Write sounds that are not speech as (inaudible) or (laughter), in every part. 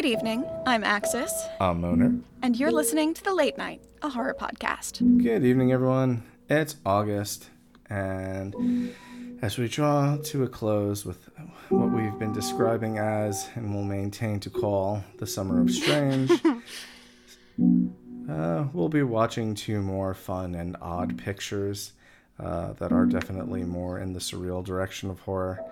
Good evening. I'm Axis, I'm Moaner. and you're listening to The Late Night, a horror podcast. Good evening, everyone. It's August, and as we draw to a close with what we've been describing as and will maintain to call the Summer of Strange, (laughs) uh, we'll be watching two more fun and odd pictures uh, that are definitely more in the surreal direction of horror.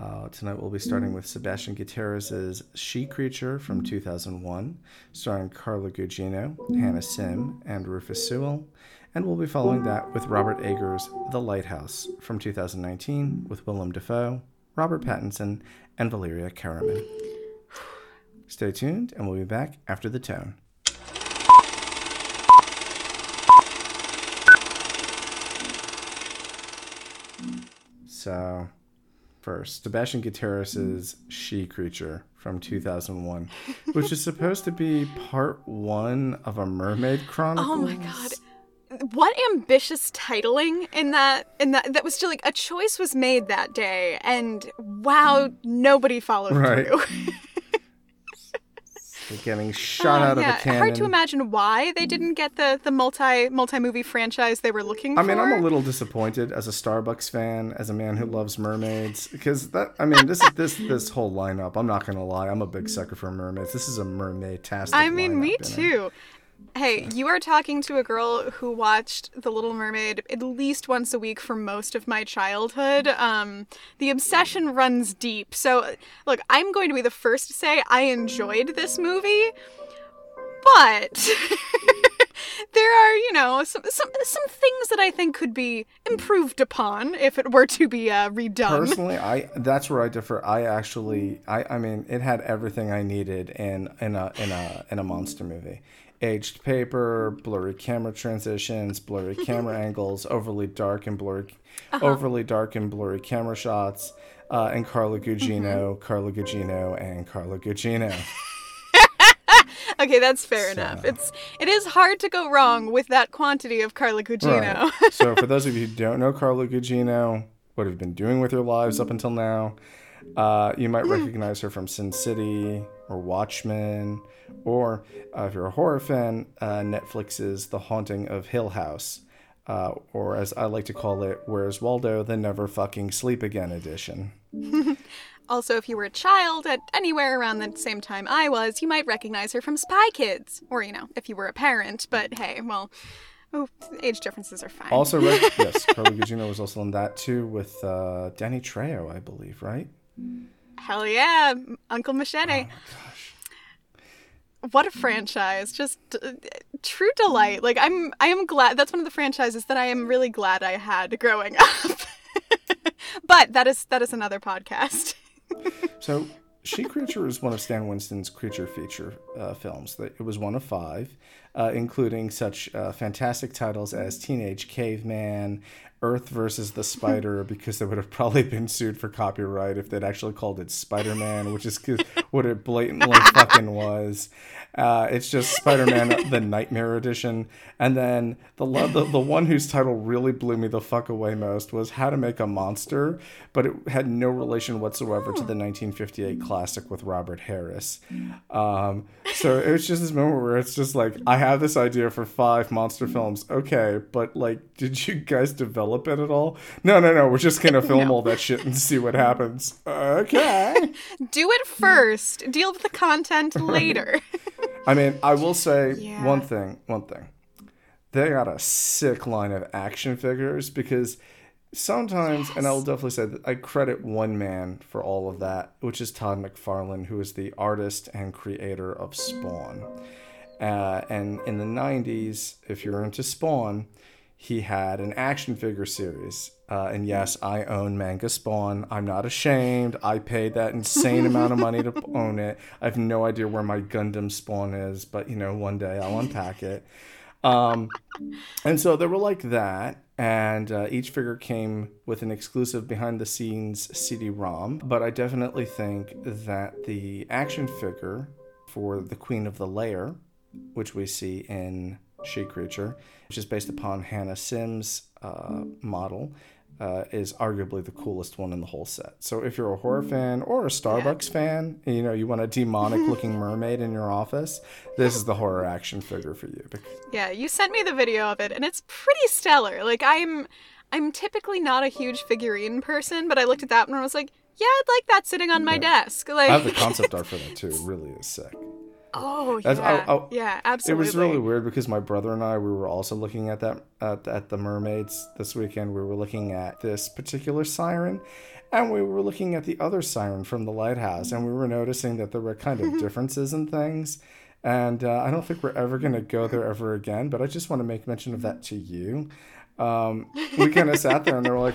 Uh, tonight we'll be starting mm. with Sebastian Gutierrez's She Creature from mm. 2001, starring Carla Gugino, mm. Hannah Sim, and Rufus Sewell. And we'll be following that with Robert Eggers' The Lighthouse from 2019 with Willem Dafoe, Robert Pattinson, and Valeria Karaman. Stay tuned, and we'll be back after the tone. So, first, Sebastian Gutierrez's She Creature from 2001, which is supposed to be part one of a Mermaid Chronicles. Oh my god. What ambitious titling in that in that that was still like a choice was made that day and wow, nobody followed Right. through. (laughs) Getting shot um, out of Oh, yeah, cannon. hard to imagine why they didn't get the the multi multi movie franchise they were looking I for. I mean, I'm a little disappointed as a Starbucks fan, as a man who loves mermaids, because that. I mean, this is this this whole lineup. I'm not gonna lie, I'm a big sucker for mermaids. This is a mermaid tastic. I mean, me too. Hey, you are talking to a girl who watched The Little Mermaid at least once a week for most of my childhood. Um, the obsession runs deep. So, look, I'm going to be the first to say I enjoyed this movie, but (laughs) there are, you know, some some some things that I think could be improved upon if it were to be uh, redone. Personally, I that's where I differ. I actually, I, I mean, it had everything I needed in in a in a in a monster movie. Aged paper, mm-hmm. blurry camera transitions, blurry (laughs) camera angles, overly dark and blurry, uh-huh. overly dark and blurry camera shots, uh, and Carla Gugino, mm-hmm. Carla Gugino, and Carla Gugino. (laughs) Okay, that's fair enough. It's it is hard to go wrong with that quantity of Carla Gugino. Right. so, for those of you who don't know Carla Gugino, what have you been doing with your lives up mm-hmm. until now? Uh, you might recognize her from Sin City or Watchmen, or uh, if you're a horror fan, uh, Netflix's The Haunting of Hill House, uh, or as I like to call it, Where's Waldo, the Never Fucking Sleep Again edition. (laughs) Also, if you were a child at anywhere around the same time I was, you might recognize her from Spy Kids. Or, you know, if you were a parent. But hey, well, oh, age differences are fine. Also, (laughs) yes, Carla Gugino was also in that too with uh, Danny Trejo, I believe, right? Hell yeah, Uncle Machete. What a franchise! Just uh, true delight. Like I'm, I am glad. That's one of the franchises that I am really glad I had growing up. (laughs) but that is that is another podcast. (laughs) So, She Creature is one of Stan Winston's creature feature uh, films. It was one of five, uh, including such uh, fantastic titles as Teenage Caveman, Earth versus the Spider, (laughs) because they would have probably been sued for copyright if they'd actually called it Spider Man, which is what it blatantly (laughs) fucking was. Uh, it's just Spider Man, the Nightmare Edition. And then the, the the one whose title really blew me the fuck away most was How to Make a Monster, but it had no relation whatsoever to the 1958 classic with Robert Harris. Um, so it was just this moment where it's just like, I have this idea for five monster films. Okay, but like, did you guys develop it at all? No, no, no. We're just gonna (laughs) film all that shit and see what happens. Okay. (laughs) Do it first. Deal with the content (laughs) later. I mean, I will say Yeah. one thing. One thing. They got a sick line of action figures because sometimes, and I will definitely say that I credit one man for all of that, which is Todd McFarlane, who is the artist and creator of Spawn. Uh, and in the 90s, if you're into Spawn, he had an action figure series. Uh, and yes, I own Manga Spawn. I'm not ashamed. I paid that insane (laughs) amount of money to own it. I have no idea where my Gundam Spawn is, but you know, one day I'll unpack it. Um, and so they were like that. And uh, each figure came with an exclusive behind the scenes CD ROM. But I definitely think that the action figure for the Queen of the Lair, which we see in She Creature, which is based upon Hannah Sim's uh, model, uh, is arguably the coolest one in the whole set. So if you're a horror fan or a Starbucks yeah. fan, you know you want a demonic looking (laughs) mermaid in your office, this is the horror action figure for you. Yeah, you sent me the video of it, and it's pretty stellar. Like I'm, I'm typically not a huge figurine person, but I looked at that one and I was like, yeah, I'd like that sitting on my yeah. desk. Like I have the (laughs) concept art for that too. It really is sick. Oh yeah, I, I, yeah, absolutely. It was really weird because my brother and I we were also looking at that at, at the mermaids this weekend. We were looking at this particular siren, and we were looking at the other siren from the lighthouse, and we were noticing that there were kind of (laughs) differences in things. And uh, I don't think we're ever going to go there ever again. But I just want to make mention of that to you. Um, we kind of sat there and they were like,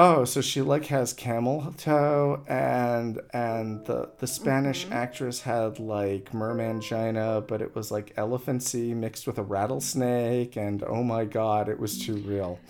Oh, so she like has camel toe and and the the Spanish mm-hmm. actress had like mermangina, but it was like elephancy mixed with a rattlesnake and oh my god, it was too real.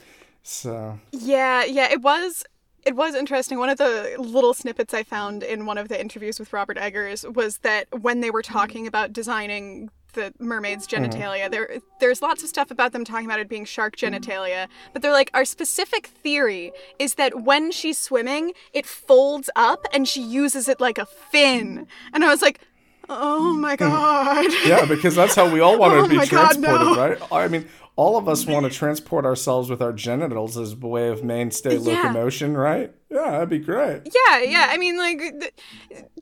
So Yeah, yeah, it was it was interesting. One of the little snippets I found in one of the interviews with Robert Eggers was that when they were talking about designing the mermaid's mm-hmm. genitalia. Mm-hmm. There, there's lots of stuff about them talking about it being shark genitalia, but they're like, our specific theory is that when she's swimming, it folds up and she uses it like a fin. And I was like, oh my hmm. god. yeah, because that's how we all (laughs) want to oh be transported, god, no. right? I mean, all of us want to (laughs) transport ourselves with our genitals as a way of mainstay yeah. locomotion, right? Yeah, that'd be great. Yeah, yeah. I mean, like,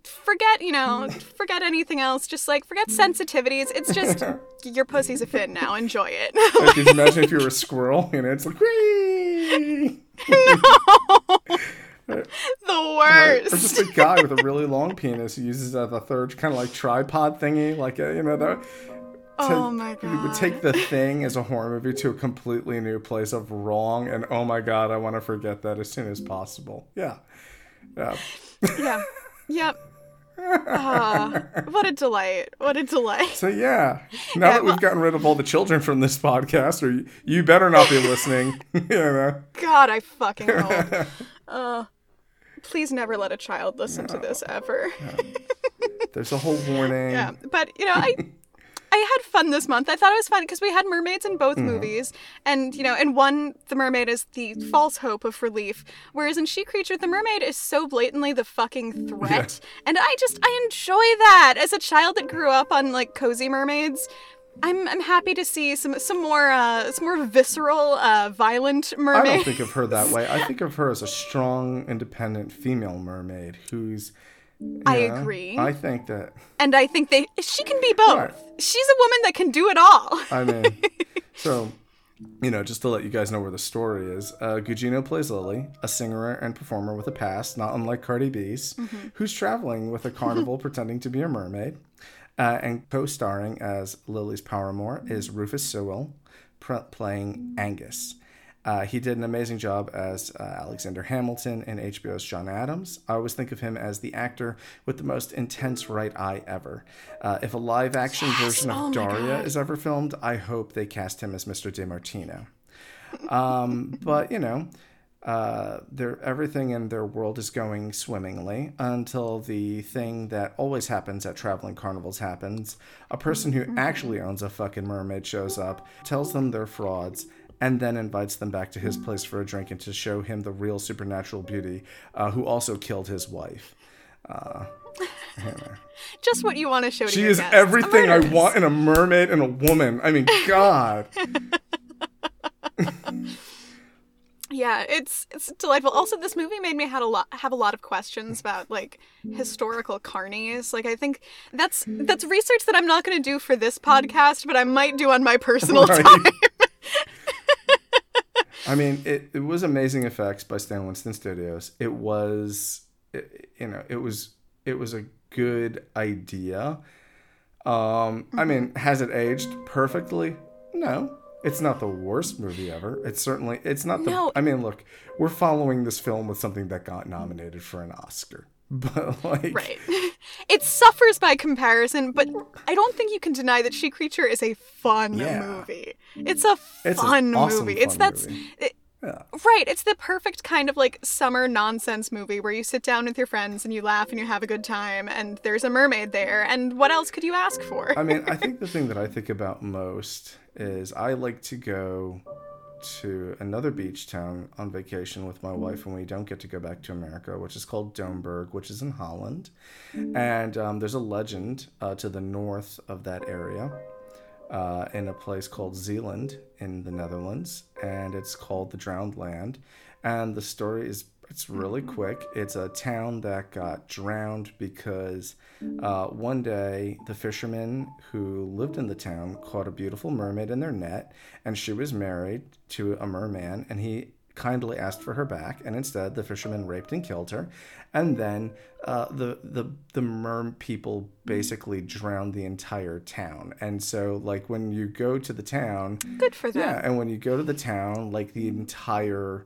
forget, you know, forget anything else. Just like, forget sensitivities. It's just, (laughs) your pussy's a fin now. Enjoy it. like, you imagine if you were a squirrel? You know, it's like, Wee! no. The worst. Or just a guy with a really long penis who uses a, a third kind of like tripod thingy, like a, you know, the oh my god! You would take the thing as a horror movie to a completely new place of wrong, and oh my god, I want to forget that as soon as possible. Yeah, yeah, yeah, yep. Uh, (laughs) what a delight! What a delight! So yeah, now yeah, that we've gotten rid of all the children from this podcast, or you, you better not be listening. (laughs) you know. God, I fucking hope. (laughs) uh, please never let a child listen no. to this ever. (laughs) There's a whole warning. Yeah, but you know, I (laughs) I had fun this month. I thought it was fun because we had mermaids in both mm movies, and you know, in one the mermaid is the false hope of relief, whereas in She Creature the mermaid is so blatantly the fucking threat, yeah. and I just I enjoy that as a child that grew up on like cozy mermaids. I'm I'm happy to see some some more uh, some more visceral, uh, violent mermaid. I don't think of her that way. I think of her as a (laughs) strong, independent female mermaid who's I agree. I think that. And I think they she can be both. Right. She's a woman that can do it all. I mean, (laughs) so you know, just to let you guys know where the story is, uh, Gugino plays Lily, a singer and performer with a past, not unlike Cardi B's, mm-hmm. who's traveling with a carnival (laughs) pretending to be a mermaid. Uh, and co-starring as Lily's paramour is Rufus Sewell, pr- playing Angus. Uh, he did an amazing job as uh, Alexander Hamilton in HBO's John Adams. I always think of him as the actor with the most intense right eye ever. Uh, if a live action yes! version of oh Daria is ever filmed, I hope they cast him as Mr. DeMartino. Um, but, you know, uh, everything in their world is going swimmingly until the thing that always happens at traveling carnivals happens. A person who mm-hmm. actually owns a fucking mermaid shows up, tells them they're frauds, and then invites them back to his place for a drink and to show him the real supernatural beauty uh, who also killed his wife. Uh, (laughs) Just what you want to show. She is guests. everything I want in a mermaid and a woman. I mean, God. (laughs) (laughs) yeah, it's it's delightful. Also, this movie made me had a lot have a lot of questions about like historical carnies. Like, I think that's that's research that I'm not going to do for this podcast, but I might do on my personal right. time. (laughs) I mean, it, it was amazing effects by Stan Winston Studios. It was, it, you know, it was it was a good idea. Um, I mean, mm-hmm. has it aged perfectly? No, it's not the worst movie ever. It's certainly it's not the. No. I mean, look, we're following this film with something that got nominated for an Oscar. (laughs) but like right (laughs) it suffers by comparison but i don't think you can deny that she creature is a fun yeah. movie it's a it's fun awesome movie fun it's that's movie. It, yeah. Right. It's the perfect kind of like summer nonsense movie where you sit down with your friends and you laugh and you have a good time and there's a mermaid there. And what else could you ask for? I mean, I think (laughs) the thing that I think about most is I like to go to another beach town on vacation with my wife, and we don't get to go back to America, which is called Domburg, which is in Holland. And um, there's a legend uh, to the north of that area. Uh, in a place called Zeeland in the Netherlands, and it's called the Drowned Land. And the story is it's really quick. It's a town that got drowned because uh, one day the fishermen who lived in the town caught a beautiful mermaid in their net, and she was married to a merman, and he kindly asked for her back, and instead the fishermen raped and killed her, and then uh, the the the merm people basically drowned the entire town. And so, like when you go to the town, Good for them. yeah, and when you go to the town, like the entire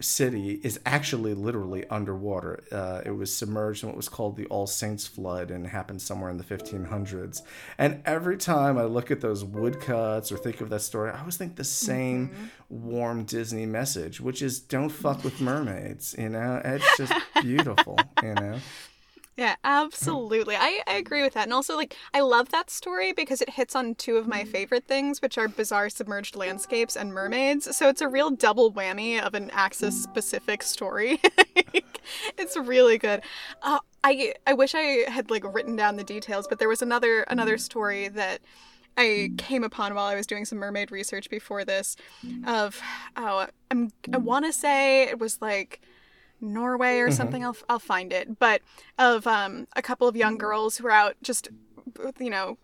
city is actually literally underwater. Uh, it was submerged in what was called the All Saints flood and happened somewhere in the 1500s. And every time I look at those woodcuts or think of that story, I always think the same warm Disney message, which is don't fuck with mermaids. You know, it's just beautiful. You know. Yeah, absolutely. I, I agree with that. And also, like, I love that story because it hits on two of my mm-hmm. favorite things, which are bizarre submerged landscapes and mermaids. So it's a real double whammy of an Axis mm-hmm. specific story. (laughs) it's really good. Uh, I I wish I had like written down the details, but there was another another mm-hmm. story that I came upon while I was doing some mermaid research before this of oh I'm um, I want to say it was like Norway or something. I'll I'll find it. But of um a couple of young girls who are out just you know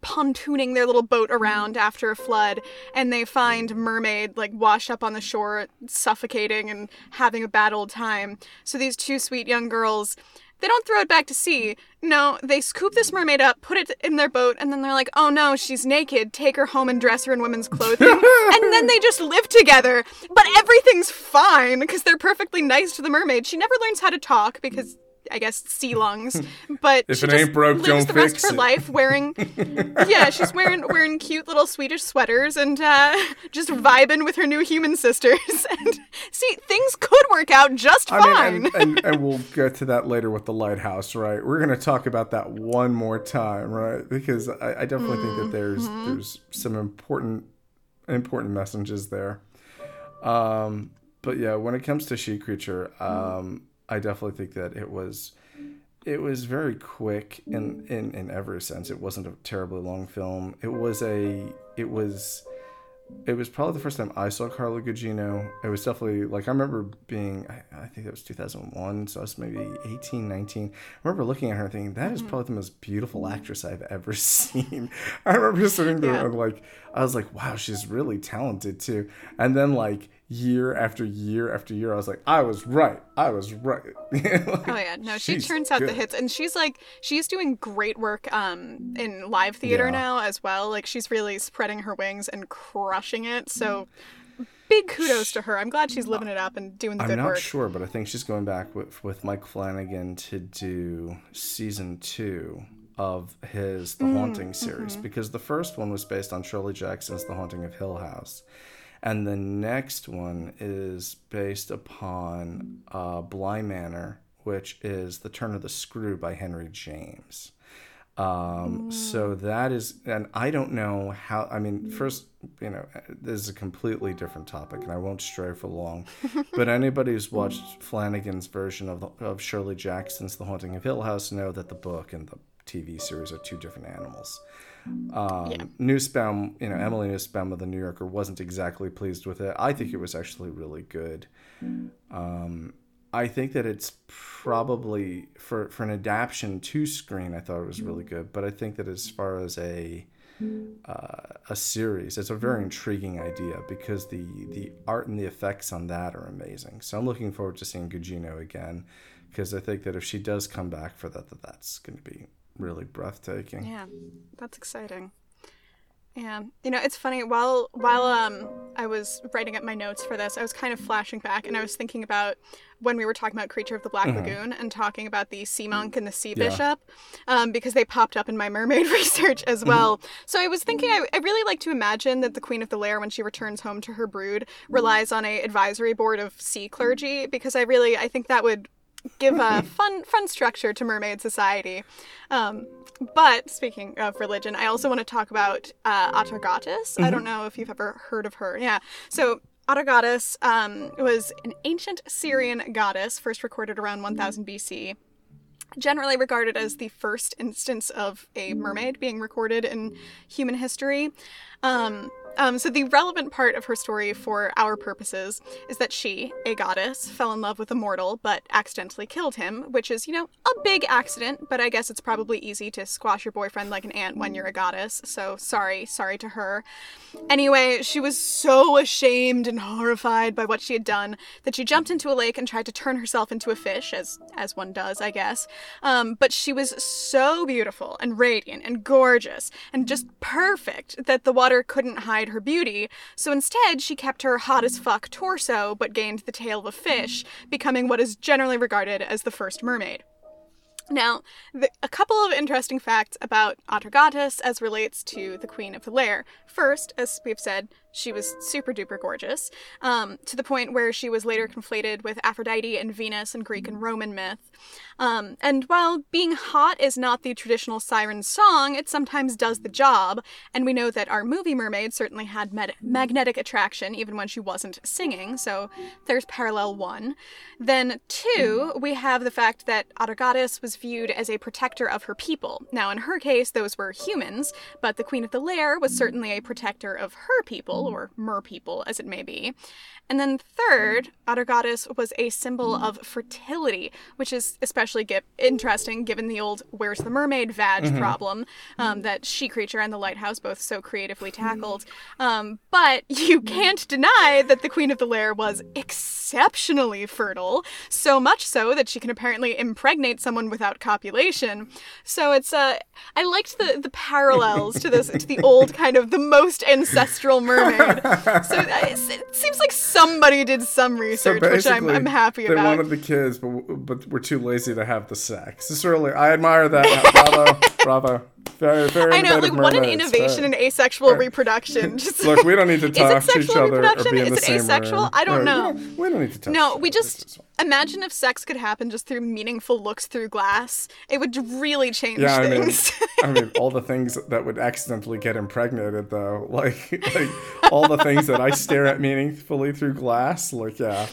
pontooning their little boat around after a flood and they find mermaid like washed up on the shore suffocating and having a bad old time so these two sweet young girls they don't throw it back to sea. No they scoop this mermaid up put it in their boat and then they're like oh no she's naked. Take her home and dress her in women's clothing. (laughs) And then they just live together. But everything's fine because they're perfectly nice to the mermaid. She never learns how to talk because I guess sea lungs, (laughs) but If she it just ain't broke, lives don't the rest fix of her it. life wearing, (laughs) yeah, she's wearing wearing cute little Swedish sweaters and uh, just vibing with her new human sisters. (laughs) And see, things could work out just I fine. mean, and, and, and we'll get to that later with the lighthouse, right? We're going to talk about that one more time, right? Because I, I definitely think that there's there's some important important messages there. Um, but yeah, when it comes to She Creature, um, I definitely think that it was it was very quick in, in in every sense. It wasn't a terribly long film. It was a it was it was probably the first time I saw Carla Gugino. It was definitely like I remember being I, I think that was 2001, so I was maybe 18, 19. I remember looking at her and thinking that is mm-hmm. probably the most beautiful actress I've ever (laughs) seen. I remember sitting there Yeah. and like I was like, wow, she's really talented too. And then like year after year after year, I was like, I was right. I was right. (laughs) Oh yeah, no, she turns out the hits, and she's like she's doing great work um in live theater Yeah. now as well. Like she's really spreading her wings and crushing it. So mm. big kudos to her. I'm glad she's living it up and doing the I'm good not sure, but I think she's going back with, with Mike Flanagan to do season two of his The mm, Haunting series mm-hmm. because the first one was based on Shirley Jackson's The Haunting of Hill House. And the next one is based upon uh, Bly Manor, which is The Turn of the Screw by Henry James. Um, so that is, and I don't know how, I mean, first, you know, this is a completely different topic and I won't stray for long, (laughs) but anybody who's watched Flanagan's version of, the, of Shirley Jackson's The Haunting of Hill House know that the book and the TV series are two different animals. Um, Yeah. Nussbaum, you know, Emily Nussbaum of the New Yorker wasn't exactly pleased with it. I think it was actually really good. Um, I think that it's probably for for an adaptation to screen. I thought it was really good, but I think that as far as a uh, a series, it's a very intriguing idea because the the art and the effects on that are amazing. So I'm looking forward to seeing Gugino again because I think that if she does come back for that, that that's going to be really breathtaking. Yeah, that's exciting. Yeah, you know, it's funny. While while um I was writing up my notes for this, I was kind of flashing back, and I was thinking about when we were talking about Creature of the Black Lagoon and talking about the sea monk and the sea Yeah. bishop, um, because they popped up in my mermaid (laughs) research as well. so I was thinking, I, I really like to imagine that the Queen of the Lair, when she returns home to her brood, relies on a advisory board of sea clergy, because I really I think that would give a fun fun structure to mermaid society. Um, but speaking of religion, I also want to talk about uh, Atargatis. I Mm-hmm. don't know if you've ever heard of her. Yeah. So Atargatis um, was an ancient Syrian goddess, first recorded around 1000 BC. Generally regarded as the first instance of a mermaid being recorded in human history. Um, um, so the relevant part of her story for our purposes is that she, a goddess, fell in love with a mortal but accidentally killed him, which is, you know, a big accident, but I guess it's probably easy to squash your boyfriend like an ant when you're a goddess, so sorry, sorry to her. Anyway, she was so ashamed and horrified by what she had done that she jumped into a lake and tried to turn herself into a fish, as as one does, I guess. Um, but she was so beautiful and radiant and gorgeous and just perfect that the water couldn't hide her beauty. So instead, she kept her hot as fuck torso but gained the tail of a fish, becoming what is generally regarded as the first mermaid. Now, the, a couple of interesting facts about Atargatis as relates to the Queen of the Lair. First, as we've said, she was super duper gorgeous, um, to the point where she was later conflated with Aphrodite and Venus in Greek and Roman myth. Um, and while being hot is not the traditional siren song, it sometimes does the job, and we know that our movie mermaid certainly had med- magnetic attraction even when she wasn't singing, so there's parallel one. Then, two, we have the fact that Atargatis was viewed as a protector of her people. Now, in her case, those were humans, but the Queen of the Lair was certainly a protector of her people, or mer people, as it may be. And then third, Atargatis was a symbol of fertility, which is especially gi- interesting given the old "Where's the Mermaid" vag problem um, that She Creature and the Lighthouse both so creatively tackled. Um, but (laughs) you can't deny that the Queen of the Lair was exceptionally fertile, so much so that she can apparently impregnate someone without copulation. So it's uh, I liked the the parallels to this to the old kind of the most ancestral mermaid. So (laughs) it seems like somebody did some So research, which I'm, I'm happy they about. They wanted the kids, but but we're too lazy to have the sex. It's really, I admire that. (laughs) bravo, bravo. Very, very. I know, like innovative what an mermaids. innovation in asexual reproduction. (laughs) Just Look, we don't need to (laughs) talk to each other or reproduction? be in Is the it same asexual? room. I don't No, know. We don't, we don't need to touch. No, we just imagine if sex could happen just through meaningful looks through glass. It would really change Yeah, I mean. I mean, (laughs) all the things that would accidentally get impregnated, though, like, like all the things that I stare at meaningfully through glass, like, yeah,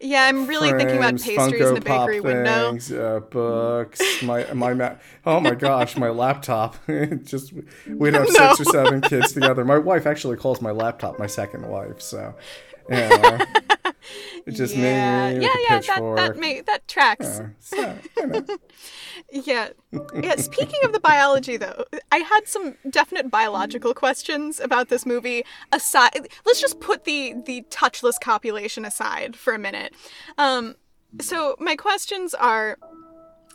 yeah, I'm really thinking about frames, pastries in a Funko Pop bakery window. uh, books, my my ma- oh my gosh, my laptop. (laughs) Just we'd have (laughs) No. six or seven kids together. My wife actually calls my laptop my second wife, so yeah, (laughs) it's just yeah, me yeah, yeah. That that may, that tracks. Uh, so, you know. Yeah. Yeah, speaking of the biology though, I had some definite biological questions about this movie aside let's just put the the touchless copulation aside for a minute. Um so my questions are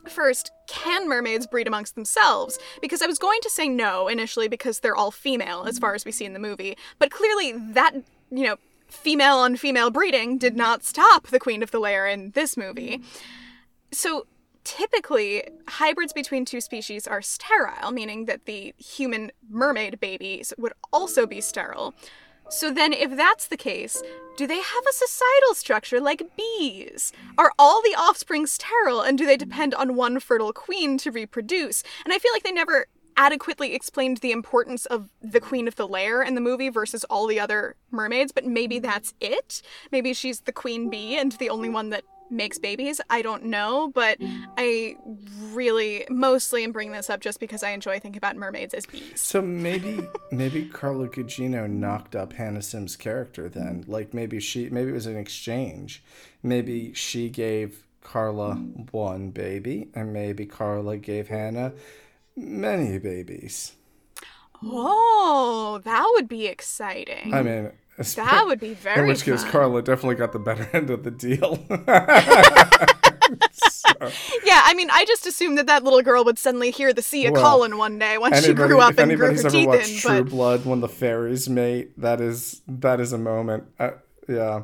First, can mermaids breed amongst themselves? Because I was going to say no initially because they're all female as far as we see in the movie, but clearly that, you know, female on female breeding did not stop the Queen of the Lair in this movie. So typically, hybrids between two species are sterile, meaning that the human mermaid babies would also be sterile. So then, if that's the case, do they have a societal structure like bees? Are all the offspring sterile, and do they depend on one fertile queen to reproduce? And I feel like they never adequately explained the importance of the queen of the lair in the movie versus all the other mermaids, but maybe that's it. Maybe she's the queen bee and the only one that makes babies. I don't know, but I really mostly am bringing this up just because I enjoy thinking about mermaids as bees. So maybe maybe Carla Gugino knocked up Hannah Sim's character then. Like maybe she maybe it was an exchange. Maybe she gave Carla one baby and maybe Carla gave Hannah many babies. Oh, that would be exciting. I mean that would be very in which case fun. Carla definitely got the better end of the deal. (laughs) Yeah, I mean, I just assumed that that little girl would suddenly hear the sea a Well, calling one day once she grew up and grew her ever teeth in. True But Blood when the fairies mate, that is that is a moment. Uh, yeah.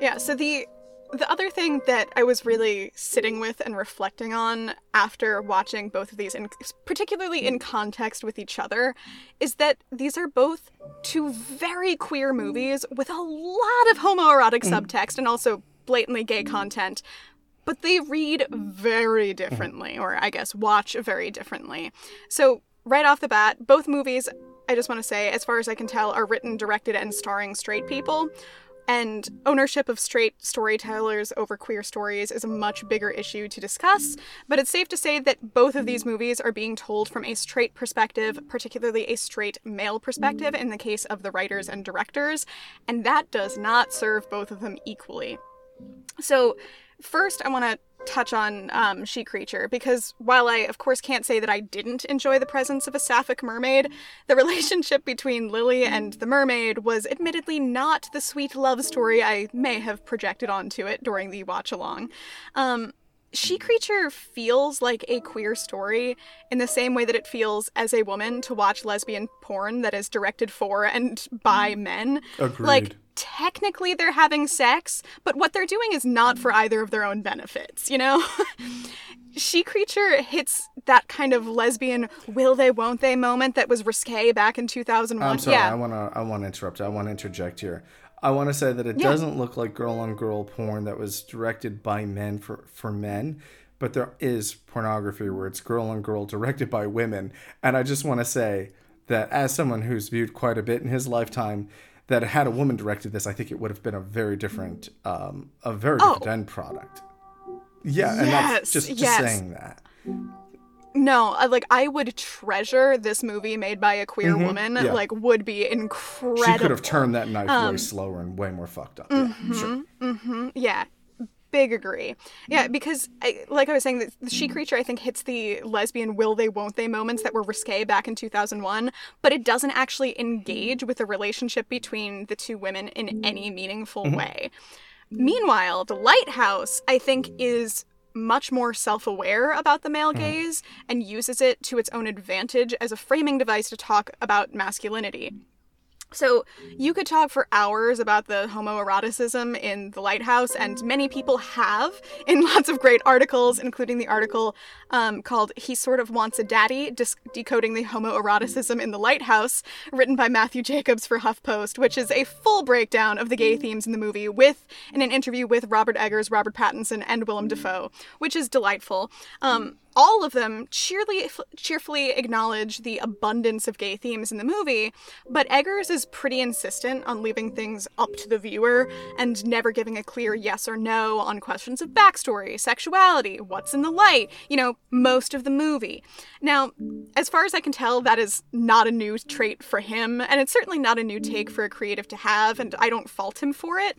yeah, so the the other thing that I was really sitting with and reflecting on after watching both of these, and particularly in context with each other, is that these are both two very queer movies with a lot of homoerotic mm. subtext and also blatantly gay mm. content. but they read very mm. differently, or I guess watch very differently. So, right off the bat, both movies, I just want to say, as far as I can tell, are written, directed, and starring straight people. And ownership of straight storytellers over queer stories is a much bigger issue to discuss, but it's safe to say that both of these movies are being told from a straight perspective, particularly a straight male perspective in the case of the writers and directors, and that does not serve both of them equally. So, first, I want to touch on um, She Creature because while I, of course, can't say that I didn't enjoy the presence of a sapphic mermaid, the (laughs) relationship between Lily and the mermaid was admittedly not the sweet love story I may have projected onto it during the watch along. Um, she Creature feels like a queer story in the same way that it feels as a woman to watch lesbian porn that is directed for and by men. Agreed. Like, technically they're having sex, but what they're doing is not for either of their own benefits, you know? (laughs) she Creature hits that kind of lesbian will they won't they moment that was risque back in 2001. I'm sorry, yeah. I want to I want to interrupt. I want to interject here. I want to say that it Yeah. doesn't look like girl on girl porn that was directed by men for for men, but there is pornography where it's girl on girl directed by women, and I just want to say that as someone who's viewed quite a bit in his lifetime, that had a woman directed this, I think it would have been a very different, um, a very different Oh. end product. Yeah, and that's just, just yes. saying that. No, like I would treasure this movie made by a queer woman. Mm-hmm. yeah. Like would be incredible. She could have turned that knife Um, way slower and way more fucked up. Yeah, mm-hmm. Yeah, big agree. Yeah, mm-hmm. because I, like I was saying, the, the she mm-hmm. creature I think hits the lesbian will they won't they moments that were risque back in 2001, but it doesn't actually engage mm-hmm. with the relationship between the two women in any meaningful way. Meanwhile, the lighthouse I think is much more self-aware about the male gaze and uses it to its own advantage as a framing device to talk about masculinity. So, you could talk for hours about the homoeroticism in The Lighthouse, and many people have (laughs) in lots of great articles, including the article um, called He Sort of Wants a Daddy Dis- Decoding the Homoeroticism in The Lighthouse, written by Matthew Jacobs for HuffPost, which is a full breakdown of the gay themes in the movie, with in an interview with Robert Eggers, Robert Pattinson, and Willem Dafoe, which is delightful. Um, all of them cheerly, cheerfully acknowledge the abundance of gay themes in the movie, but Eggers is pretty insistent on leaving things up to the viewer and never giving a clear yes or no on questions of backstory, sexuality, what's in the light, you know, most of the movie. Now, as far as I can tell, that is not a new trait for him, and it's certainly not a new take for a creative to have, and I don't fault him for it.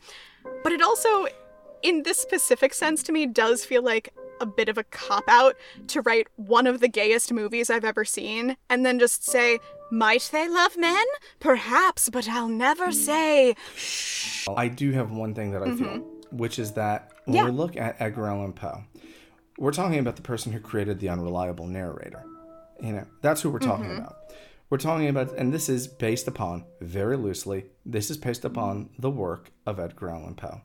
But it also, in this specific sense to me, does feel like a bit of a cop out to write one of the gayest movies I've ever seen and then just say, Might they love men? Perhaps, but I'll never say. I do have one thing that I feel, which is that when Mm-hmm. Yeah. we look at Edgar Allan Poe, we're talking about the person who created the unreliable narrator. You know, that's who we're talking Mm-hmm. about. We're talking about, and this is based upon, very loosely, this is based upon the work of Edgar Allan Poe.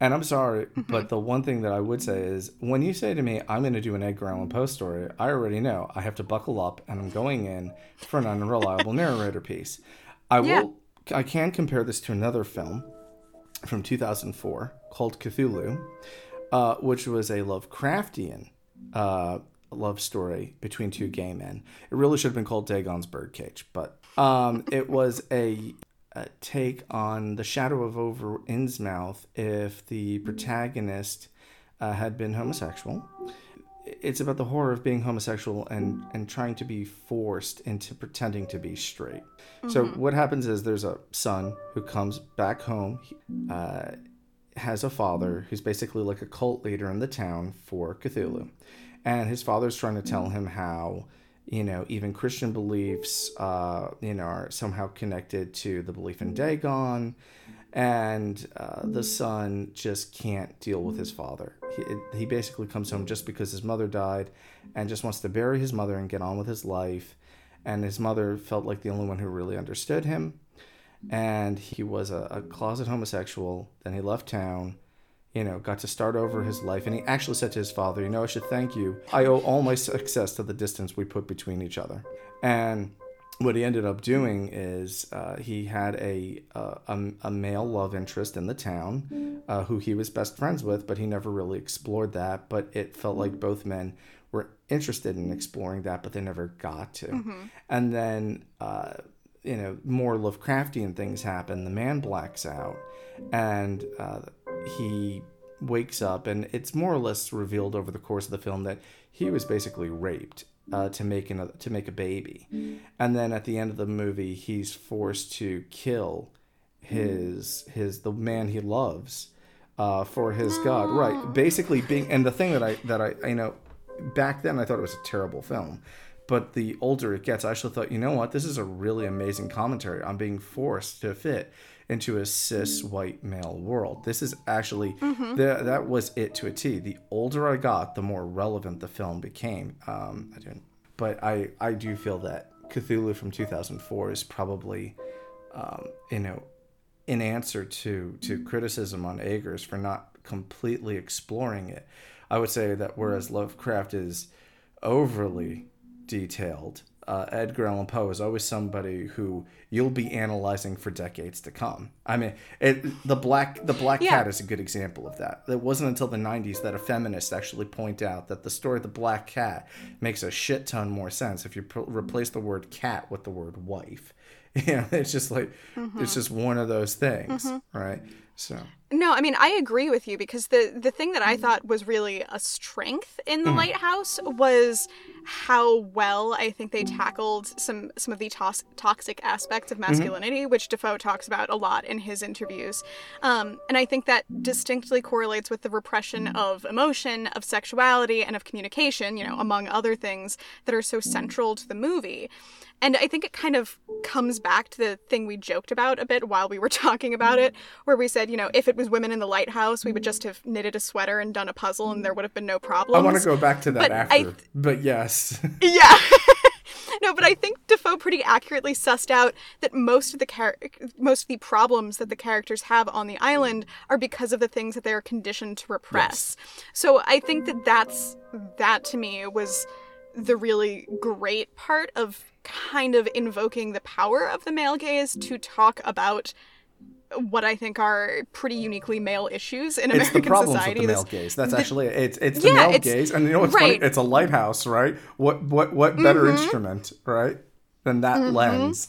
And I'm sorry, Mm-hmm. but the one thing that I would say is when you say to me, I'm going to do an Edgar Allan Poe story, I already know I have to buckle up and I'm going in for an unreliable (laughs) narrator piece. I Yeah. will, I can compare this to another film from 2004 called Cthulhu, uh, which was a Lovecraftian uh, love story between two gay men. It really should have been called Dagon's Birdcage, but um, it was a, a take on the Shadow of Over Innsmouth if the protagonist uh, had been homosexual. It's about the horror of being homosexual and, and trying to be forced into pretending to be straight. So what happens is there's a son who comes back home. Uh, has a father who's basically like a cult leader in the town for Cthulhu. And his father's trying to tell him how, you know, even Christian beliefs, uh, you know, are somehow connected to the belief in Dagon. And uh, the son just can't deal with his father. He, he basically comes home just because his mother died and just wants to bury his mother and get on with his life. And his mother felt like the only one who really understood him and he was a, a closet homosexual. Then he left town, you know, got to start over his life. And he actually said to his father, You know, I should thank you. I owe all my success to the distance we put between each other. And what he ended up doing is uh, he had a, uh, a a male love interest in the town, uh, who he was best friends with, but he never really explored that. But it felt like both men were interested in exploring that, but they never got to. Mm-hmm. And then, uh, you know, more Lovecraftian things happen. The man blacks out, and uh, he wakes up, and it's more or less revealed over the course of the film that he was basically raped uh, to make an, to make a baby, and then at the end of the movie, he's forced to kill his his the man he loves uh, for his god. Right, basically being and the thing that I that I you know back then I thought it was a terrible film. But the older it gets, I actually thought, you know what, this is a really amazing commentary on being forced to fit into a cis white male world. This is actually mm-hmm. the, that was it to a T. The older I got, the more relevant the film became. Um, I didn't, but I I do feel that Cthulhu from 2004 is probably, um, you know, in answer to to criticism on Eggers for not completely exploring it. I would say that whereas Lovecraft is overly detailed uh, Edgar Allan Poe is always somebody who you'll be analyzing for decades to come. I mean, it, the black the black yeah. cat is a good example of that. It wasn't until the '90s that a feminist actually point out that the story of the black cat makes a shit ton more sense if you pr- replace the word cat with the word wife. (laughs) You know, it's just like mm-hmm. it's just one of those things, mm-hmm. right? So no, I mean I agree with you because the the thing that I thought was really a strength in the mm. lighthouse was how well I think they tackled some some of the tos- toxic aspects of mm-hmm. masculinity, mm-hmm. which Dafoe talks about a lot in his interviews. Um, and I think that distinctly correlates with the repression of emotion, of sexuality, and of communication. You know, among other things that are so central to the movie. And I think it kind of comes back to the thing we joked about a bit while we were (laughs) talking about it, where we said, you know, if it was women in the lighthouse, we would just have knitted a sweater and done a puzzle and there would have been no problem. I want to go back to that but after, I, but yes. (laughs) Yeah. (laughs) no, but I think Dafoe pretty accurately sussed out that most of the char- most of the problems that the characters have on the island are because of the things that they are conditioned to repress. Yes. So I think that that's that to me was the really great part of kind of invoking the power of the male gaze to talk about what I think are pretty uniquely male issues in American it's the problems society. With the male gaze. That's the, actually it's it's the yeah, male it's, gaze, and you know what's right. funny? It's a lighthouse, right? What what what better mm-hmm. instrument, right, than that mm-hmm. lens?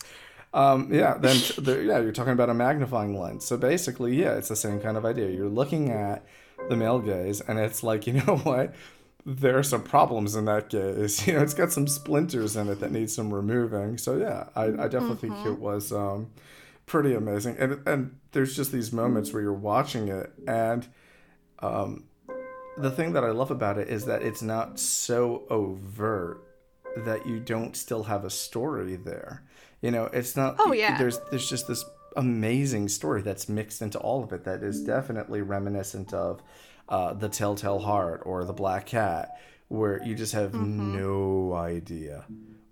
Um, yeah, then the, yeah, you're talking about a magnifying lens. So basically, yeah, it's the same kind of idea. You're looking at the male gaze, and it's like, (laughs) you know what? There are some problems in that gaze. (laughs) You know, it's got some splinters in it that need some removing. So yeah, I, I definitely mm-hmm. think it was um, pretty amazing. And and there's just these moments where you're watching it, and um, the thing that I love about it is that it's not so overt that you don't still have a story there. You know, it's not. Oh yeah. There's there's just this amazing story that's mixed into all of it that is definitely reminiscent of uh, the Telltale Heart or the Black Cat, where you just have mm-hmm. no idea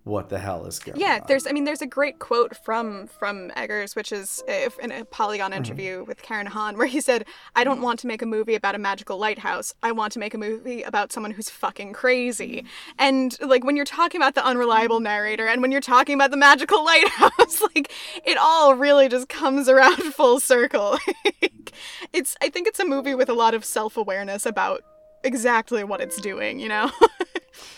what the hell is going yeah, on. Yeah, there's I mean there's a great quote from from Eggers which is in a Polygon mm-hmm. interview mm-hmm. with Karen Han where he said, "I don't want to make a movie about a magical lighthouse. I want to make a movie about someone who's fucking crazy." And like when you're talking about the unreliable narrator and when you're talking about the magical (laughs) lighthouse, like it all really just comes around (laughs) full circle. (laughs) it's I think it's a movie with a lot of self-awareness about exactly what it's doing, you know?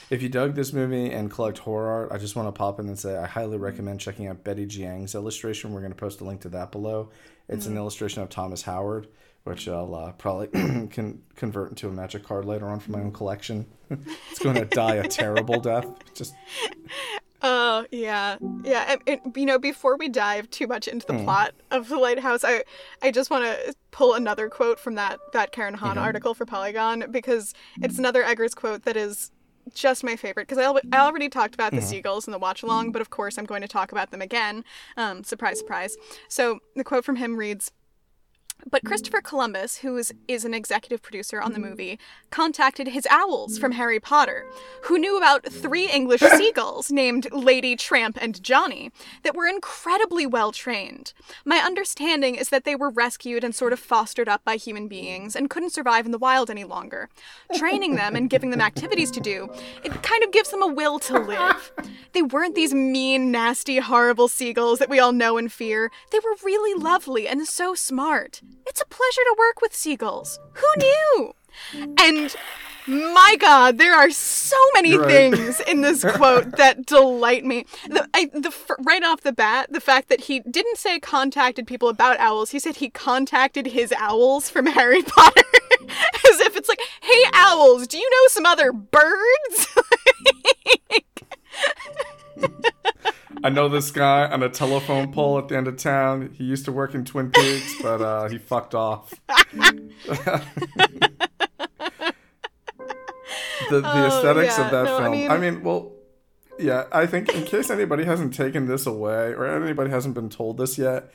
If you dug this movie and collect horror art, I just want to pop in and say I highly recommend checking out Betty Jiang's illustration. We're going to post a link to that below. It's mm-hmm. an illustration of Thomas Howard, which I'll uh, probably (clears throat) can convert into a magic card later on for my own collection. (laughs) it's going to die a terrible death. Just (laughs) Oh yeah, yeah. And, and, you know, before we dive too much into the mm. plot of the lighthouse, I I just want to pull another quote from that that Karen Han mm-hmm. article for Polygon because it's another Eggers quote that is just my favorite because I, I already talked about the mm-hmm. seagulls and the watch along, but of course I'm going to talk about them again. Um, surprise, surprise. So the quote from him reads. But mm-hmm. Christopher Columbus, who is, is an executive producer on the mm-hmm. movie, contacted his owls from Harry Potter, who knew about three English (laughs) seagulls named Lady, Tramp, and Johnny that were incredibly well trained. My understanding is that they were rescued and sort of fostered up by human beings and couldn't survive in the wild any longer. Training them and giving them activities to do, it kind of gives them a will to live. They weren't these mean, nasty, horrible seagulls that we all know and fear. They were really lovely and so smart. It's a pleasure to work with seagulls. Who knew? And my God, there are so many right. things in this (laughs) quote that delight me. The, I, the right off the bat, the fact that he didn't say contacted people about owls. He said he contacted his owls from (laughs) Harry Potter, (laughs) as if it's like, "Hey, owls, do you know some other birds?" I know this guy on a telephone pole at the end of town. He used to work in Twin Peaks, but uh, he fucked off. (laughs) the the Oh, aesthetics yeah. of that No, I film. mean- I mean, well, yeah. I think in case anybody hasn't taken this away or anybody hasn't been told this yet,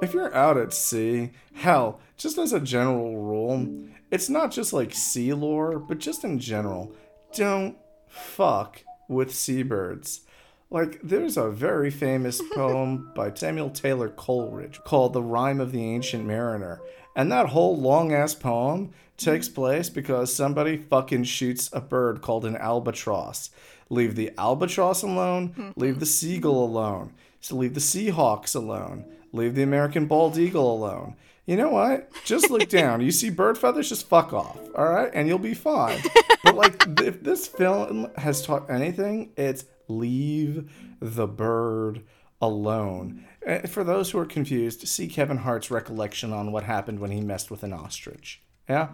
if you're out at sea, hell, just as a general rule, it's not just like sea lore, but just in general, don't fuck with seabirds. Like, there's a very famous (laughs) poem by Samuel Taylor Coleridge called The Rime of the Ancient Mariner. And that whole long ass poem takes mm-hmm. place because somebody fucking shoots a bird called an albatross. Leave the albatross alone, leave the mm-hmm. seagull alone, so leave the seahawks alone, leave the American bald eagle alone. You know what? Just look (laughs) down. You see bird feathers, just fuck off, all right? And you'll be fine. (laughs) But, like, if this film has taught anything, it's leave the bird alone. Uh, For those who are confused, see Kevin Hart's recollection on what happened when he messed with an ostrich. Yeah?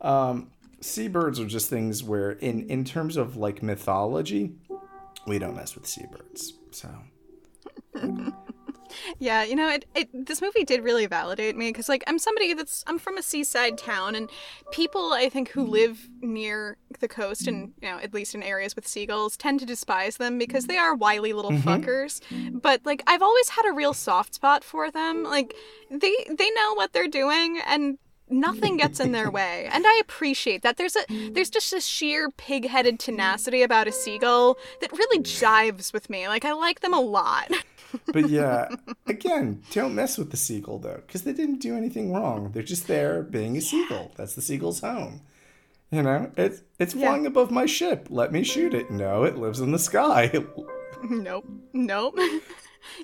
Um, seabirds are just things where, in, in terms of like mythology, we don't mess with seabirds. So, (laughs) Yeah, you know, it, it this movie did really validate me because like I'm somebody that's I'm from a seaside town and people I think who mm-hmm. live near the coast and you know at least in areas with seagulls tend to despise them because they are wily little mm-hmm. fuckers. But like I've always had a real soft spot for them. Like they they know what they're doing and nothing gets in their way. And i appreciate that. There's a there's just a sheer pig-headed tenacity about a seagull that really jives with me. Like i like them a lot (laughs) but yeah, again, don't mess with the seagull though, because they didn't do anything wrong. They're just there being a seagull. That's the seagull's home. You know, it's it's Yeah. flying above my ship. Let me shoot it. No, it lives in the sky. (laughs) Nope. Nope. (laughs)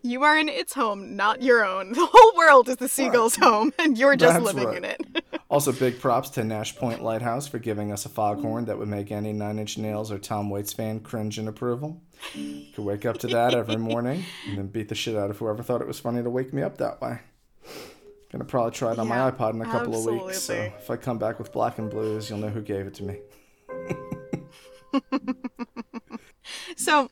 You are in its home, not your own. The whole world is the seagull's home, and you're just That's living right. in it. (laughs) Also, big props to Nash Point Lighthouse for giving us a foghorn that would make any Nine Inch Nails or Tom Waits fan cringe in approval. Could wake up to that every (laughs) morning and then beat the shit out of whoever thought it was funny to wake me up that way. Gonna probably try it on Yeah, my iPod in a couple of weeks. So if I come back with black and blues, you'll know who gave it to me. (laughs) So,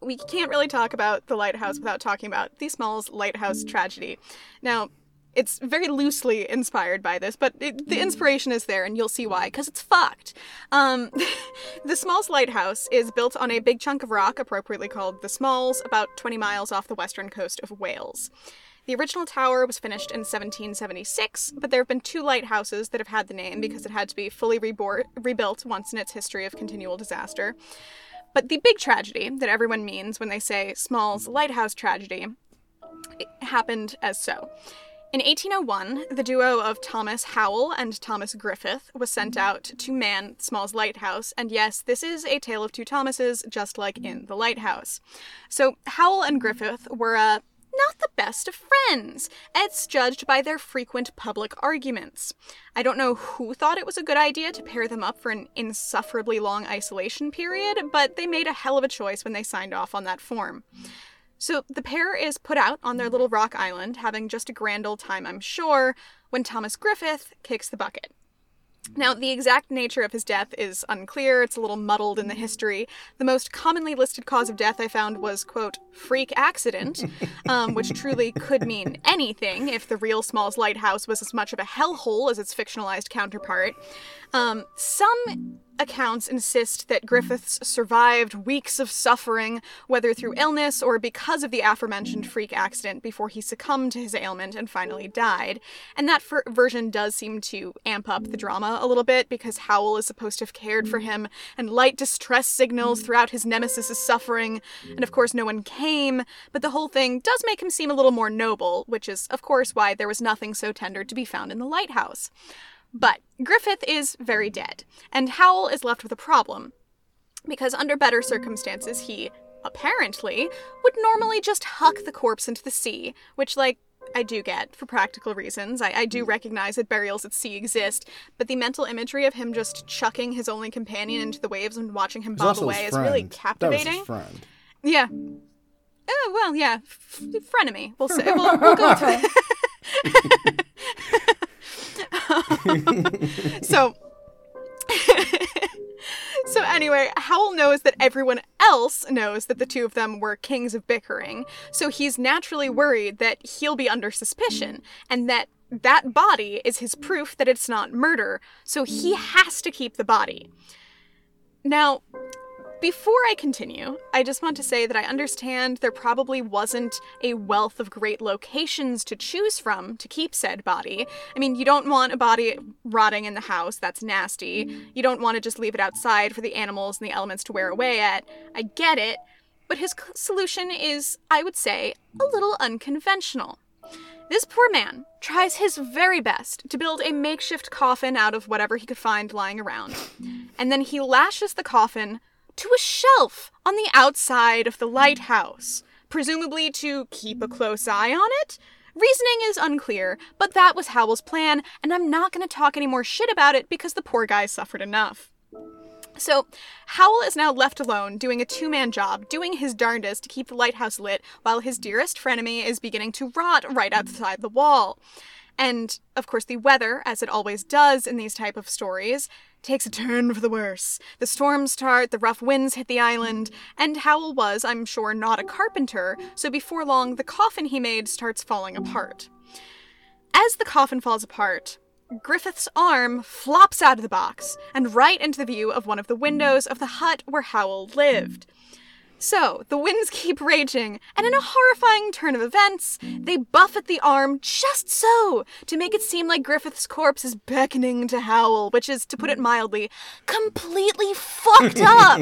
we can't really talk about the lighthouse without talking about the Smalls lighthouse tragedy. Now, it's very loosely inspired by this, but it, the inspiration is there, and you'll see why, because it's fucked. Um, (laughs) the Smalls Lighthouse is built on a big chunk of rock, appropriately called the Smalls, about 20 miles off the western coast of Wales. The original tower was finished in 1776, but there have been two lighthouses that have had the name because it had to be fully rebor- rebuilt once in its history of continual disaster. But the big tragedy that everyone means when they say Small's lighthouse tragedy happened as so. In 1801, the duo of Thomas Howell and Thomas Griffith was sent out to man Small's lighthouse, and yes, this is a tale of two Thomases, just like in The Lighthouse. So, Howell and Griffith were uh, not the best of friends, as judged by their frequent public arguments. I don't know who thought it was a good idea to pair them up for an insufferably long isolation period, but they made a hell of a choice when they signed off on that form. So the pair is put out on their little rock island, having just a grand old time, I'm sure, when Thomas Griffith kicks the bucket. Now, the exact nature of his death is unclear. It's a little muddled in the history. The most commonly listed cause of death I found was, quote, freak accident, (laughs) um, which truly could mean anything if the real Smalls Lighthouse was as much of a hellhole as its fictionalized counterpart. Um, some accounts insist that Griffiths survived weeks of suffering, whether through illness or because of the aforementioned freak accident, before he succumbed to his ailment and finally died. And that version does seem to amp up the drama a little bit because Howell is supposed to have cared for him and light distress signals throughout his nemesis's suffering. And of course, no one came, but the whole thing does make him seem a little more noble, which is, of course, why there was nothing so tender to be found in the lighthouse. But Griffith is very dead, and Howell is left with a problem. Because under better circumstances, he, apparently, would normally just huck the corpse into the sea, which, like, I do get for practical reasons. I, I do mm. recognize that burials at sea exist, but the mental imagery of him just chucking his only companion into the waves and watching him bob away is really captivating. That was his friend. Yeah. Oh, well, yeah. F- frenemy. We'll (laughs) say. We'll, we'll go (laughs) (laughs) (laughs) so (laughs) so anyway, Howell knows that everyone else knows that the two of them were kings of bickering. So he's naturally worried that he'll be under suspicion and that that body is his proof that it's not murder. So he has to keep the body. Now, before I continue, I just want to say that I understand there probably wasn't a wealth of great locations to choose from to keep said body. I mean, you don't want a body rotting in the house, that's nasty. You don't want to just leave it outside for the animals and the elements to wear away at. I get it, but his solution is, I would say, a little unconventional. This poor man tries his very best to build a makeshift coffin out of whatever he could find lying around, and then he lashes the coffin to a shelf on the outside of the lighthouse, presumably to keep a close eye on it. Reasoning is unclear, but that was Howell's plan, and I'm not going to talk any more shit about it because the poor guy suffered enough. So, Howell is now left alone, doing a two man job, doing his darndest to keep the lighthouse lit, while his dearest frenemy is beginning to rot right outside the wall. And, of course, the weather, as it always does in these type of stories, takes a turn for the worse. The storms start, the rough winds hit the island, and Howell was, I'm sure, not a carpenter, so before long the coffin he made starts falling apart. As the coffin falls apart, Griffith's arm flops out of the box and right into the view of one of the windows of the hut where Howell lived. So, the winds keep raging, and in a horrifying turn of events, they buffet the arm just so to make it seem like Griffith's corpse is beckoning to Howell, which is, to put it mildly, completely fucked (laughs) up.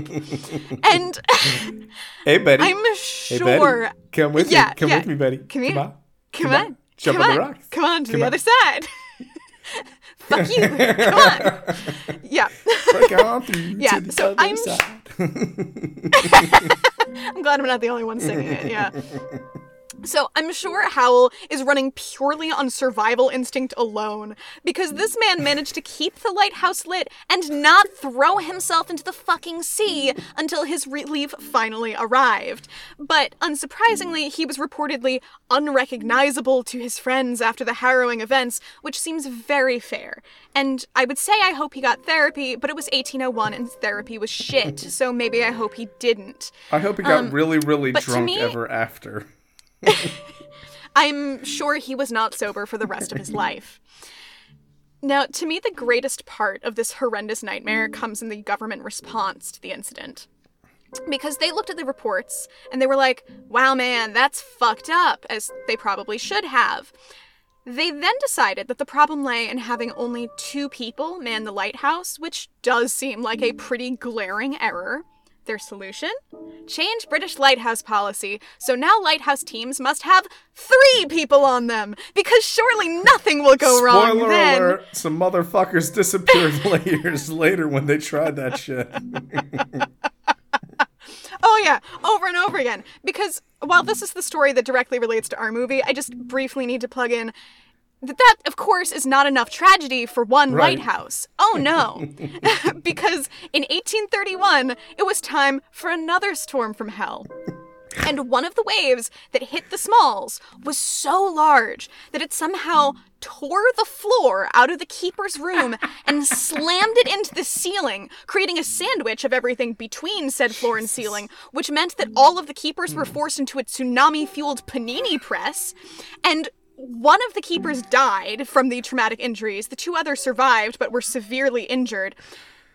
and (laughs) hey, Betty. I'm sure. Hey, Betty. Come with yeah, me. Come yeah. with me, Betty. Come here. Come on. Come, on. Jump Come on the rocks. Come on to Come the on. other side. (laughs) Fuck you. Come on. Yeah. Break on through Yeah, so I'm- (laughs) I'm glad I'm not the only one singing it. Yeah. (laughs) So I'm sure Howell is running purely on survival instinct alone because this man managed to keep the lighthouse lit and not throw himself into the fucking sea until his relief finally arrived. But unsurprisingly, he was reportedly unrecognizable to his friends after the harrowing events, which seems very fair. And I would say I hope he got therapy, but it was 1801 and therapy was shit, so maybe I hope he didn't. I hope he got really, really Um, but to drunk me- ever after. (laughs) I'm sure he was not sober for the rest of his life. Now, to me, the greatest part of this horrendous nightmare comes in the government response to the incident. Because they looked at the reports and they were like, wow, man, that's fucked up, as they probably should have. They then decided that the problem lay in having only two people man the lighthouse, which does seem like a pretty glaring error. Their solution? Change British lighthouse policy, so now lighthouse teams must have three people on them, because surely nothing will go wrong Spoiler then. alert, some motherfuckers disappeared (laughs) years later when they tried that shit. (laughs) Oh yeah, over and over again. Because while this is the story that directly relates to our movie, I just briefly need to plug in that that of course is not enough tragedy for one Right. lighthouse. Oh no. (laughs) (laughs) because in 1831, it was time for another storm from hell. And one of the waves that hit the Smalls was so large that it somehow tore the floor out of the keeper's room and (laughs) slammed it into the ceiling, creating a sandwich of everything between said floor and ceiling, which meant that all of the keepers were forced into a tsunami fueled panini press. And one of the keepers died from the traumatic injuries. The two others survived but were severely injured.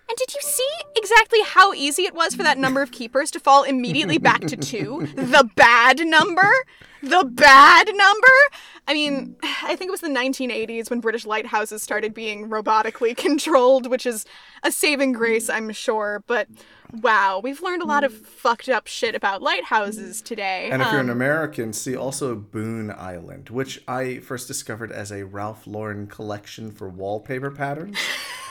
And did you see exactly how easy it was for that number of keepers to fall immediately back to two? (laughs) The bad number? The bad number? I mean, I think it was the 1980s when British lighthouses started being robotically (laughs) controlled, which is a saving grace, I'm sure. But wow, we've learned a lot of fucked up shit about lighthouses today. And if you're an Um, American, see also Boone Island, which I first discovered as a Ralph Lauren collection for wallpaper patterns. (laughs)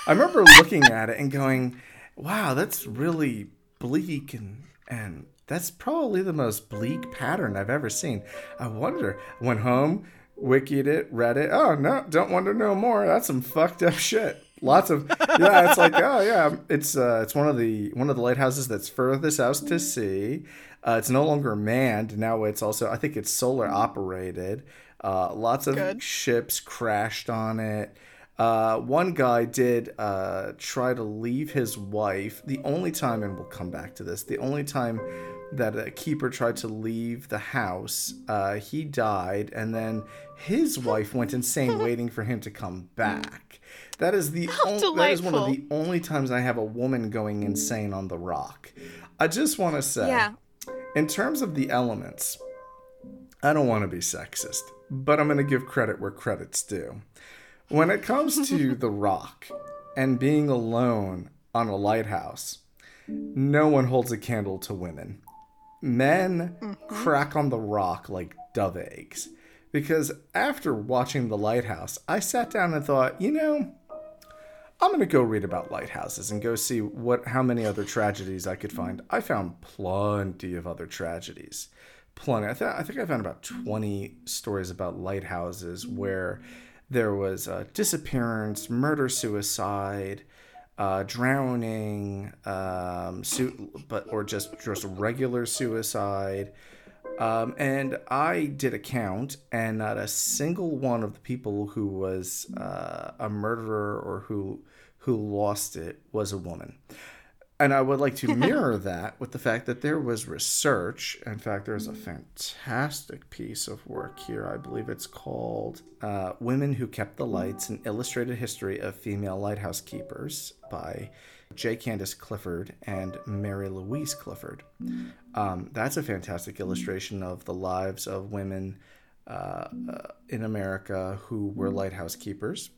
I remember looking at it and going, "Wow, that's really bleak and and that's probably the most bleak pattern I've ever seen." I wonder. Went home, wikied it, read it. Oh no, don't wonder no more. That's some fucked up shit. Lots of yeah. It's like oh yeah, it's uh, it's one of the one of the lighthouses that's furthest out to sea. Uh, it's no longer manned now. It's also I think it's solar operated. Uh, lots of Good. ships crashed on it. Uh, one guy did uh, try to leave his wife. The only time, and we'll come back to this, the only time that a keeper tried to leave the house, uh, he died, and then his wife went insane waiting for him to come back. That is the only, that is one of the only times I have a woman going insane on the rock. I just want to say, yeah. in terms of the elements, I don't want to be sexist, but I'm going to give credit where credit's due. When it comes to (laughs) The Rock and being alone on a lighthouse, no one holds a candle to women. Men mm-hmm. crack on The Rock like dove eggs. Because after watching The Lighthouse, I sat down and thought, you know, I'm gonna go read about lighthouses and go see what how many other tragedies I could find. I found plenty of other tragedies, plenty. I, th- I think I found about 20 stories about lighthouses where there was uh, disappearance, murder, suicide, uh, drowning, um, su- but or just just regular suicide. Um, and I did a count, and not a single one of the people who was uh, a murderer or who who lost it was a woman. And I would like to (laughs) mirror that with the fact that there was research. In fact, there's a fantastic piece of work here. I believe it's called uh, Women Who Kept the Lights An Illustrated History of Female Lighthouse Keepers by J. Candace Clifford and Mary Louise Clifford. Um, that's a fantastic illustration of the lives of women uh, uh, in America who were lighthouse keepers.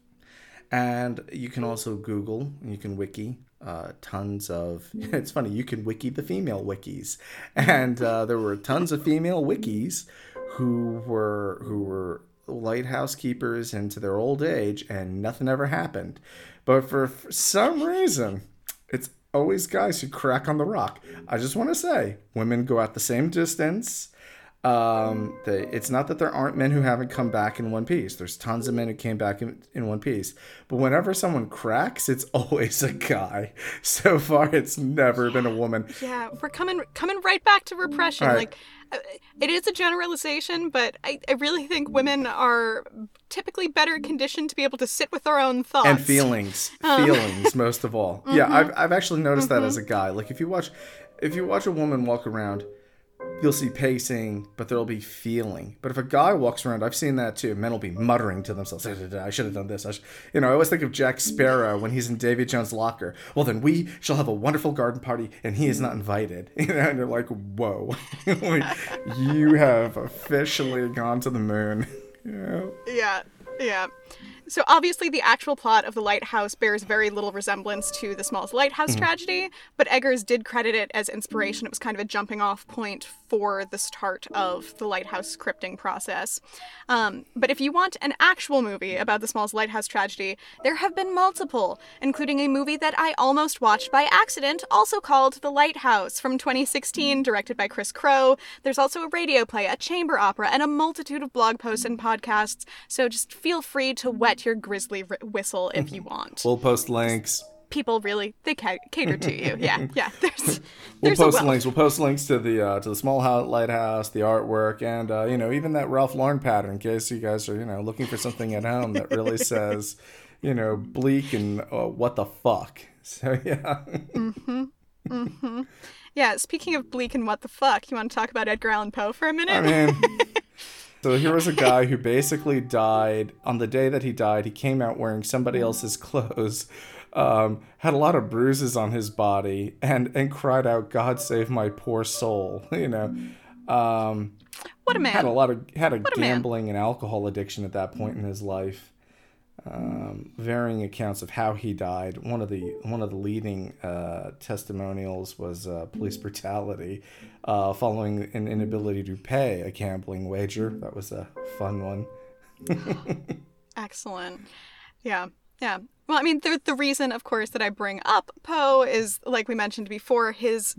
And you can also Google, you can wiki uh, tons of. (laughs) It's funny, you can wiki the female wikis, and uh, there were tons of female wikis who were who were lighthouse keepers into their old age, and nothing ever happened. But for, for some reason, it's always guys who crack on the rock. I just want to say, women go out the same distance. Um, they, it's not that there aren't men who haven't come back in one piece. There's tons of men who came back in, in one piece. But whenever someone cracks, it's (laughs) always a guy. So far, it's never been a woman. (gasps) Yeah, we're coming coming right back to repression. Right. Like, uh, it is a generalization, but I, I really think women are typically better conditioned to be able to sit with their own thoughts. and feelings (laughs) feelings most of all yeah I've, I've actually noticed that as a guy like if you watch if you watch a woman walk around you'll see pacing but there'll be feeling. But if a guy walks around i've seen that too men will be muttering to themselves i should have done this I you know i always think of jack sparrow when he's in davy jones locker. Well then we shall have a wonderful garden party and he is not invited. (laughs) And you're like whoa. (laughs) You have officially gone to the moon? (laughs) Yeah, yeah. So obviously, the actual plot of The Lighthouse bears very little resemblance to the Smalls Lighthouse mm-hmm. tragedy, but Eggers did credit it as inspiration. It was kind of a jumping off point for the start of the Lighthouse scripting process. Um, but if you want an actual movie about the Smalls Lighthouse tragedy, there have been multiple, including a movie that I almost watched by accident, also called The Lighthouse from 2016, directed by Chris Crow. There's also a radio play, a chamber opera, and a multitude of blog posts and podcasts. So just feel free to wet your grizzly r- whistle if you (laughs) want. we'll post links People really they ca- cater to you. Yeah, (laughs) yeah. There's there's We'll post links. We'll post links to the uh, to the small house, lighthouse, the artwork, and uh, you know even that Ralph Lauren pattern. In case you guys are you know looking for something at home that really (laughs) says, you know, bleak and uh, what the fuck. So (laughs) yeah, mhm mhm Yeah. Speaking of bleak and what the fuck, you want to talk about Edgar Allan Poe for a minute? I mean. So here was a guy who basically died on the day that he died. He came out wearing somebody else's clothes. Um, had a lot of bruises on his body, and and cried out, "God save my poor soul," (laughs) you know. Um, what a man! Had a lot of had a, a gambling man. and alcohol addiction at that point in his life. Um, varying accounts of how he died. One of the one of the leading uh, testimonials was uh, police brutality, uh, following an inability to pay a gambling wager. That was a fun one. (laughs) Excellent. Yeah. Yeah. Well, I mean, the, the reason, of course, that I bring up Poe is, like we mentioned before, his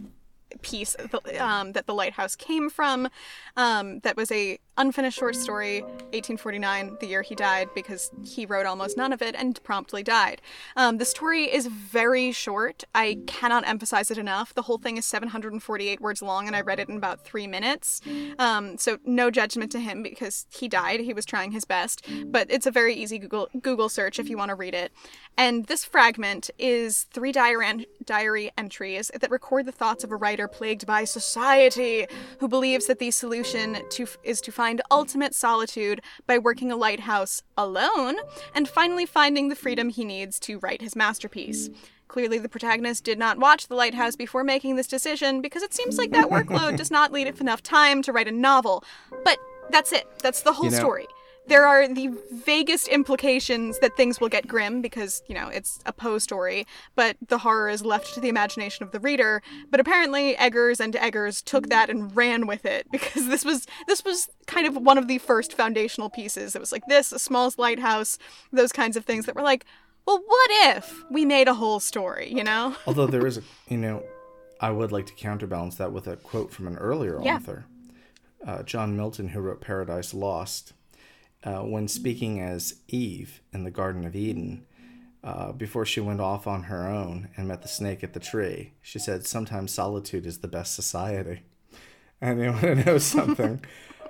piece um, that the lighthouse came from. Um, that was a unfinished short story, 1849, the year he died, because he wrote almost none of it and promptly died. Um, the story is very short. I cannot emphasize it enough. The whole thing is 748 words long, and I read it in about three minutes. Um, so no judgment to him because he died. He was trying his best, but it's a very easy Google Google search if you want to read it. And this fragment is three diary, diary entries that record the thoughts of a writer plagued by society who believes that the solution to is to find find ultimate solitude by working a lighthouse alone, and finally finding the freedom he needs to write his masterpiece. Clearly, the protagonist did not watch The Lighthouse before making this decision because it seems like that workload does not leave enough time to write a novel. But that's it. That's the whole you know, story there are the vaguest implications that things will get grim because, you know, it's a Poe story, but the horror is left to the imagination of the reader. But apparently Eggers and Eggers took that and ran with it (laughs) because this was this was kind of one of the first foundational pieces. It was like this, a small lighthouse, those kinds of things that were like, well, what if we made a whole story, you know? (laughs) Although there is a, you know, I would like to counterbalance that with a quote from an earlier yeah. author, uh, John Milton, who wrote Paradise Lost uh, when speaking as Eve in the Garden of Eden, uh, before she went off on her own and met the snake at the tree, she said, Sometimes solitude is the best society. (laughs) And you want to know something?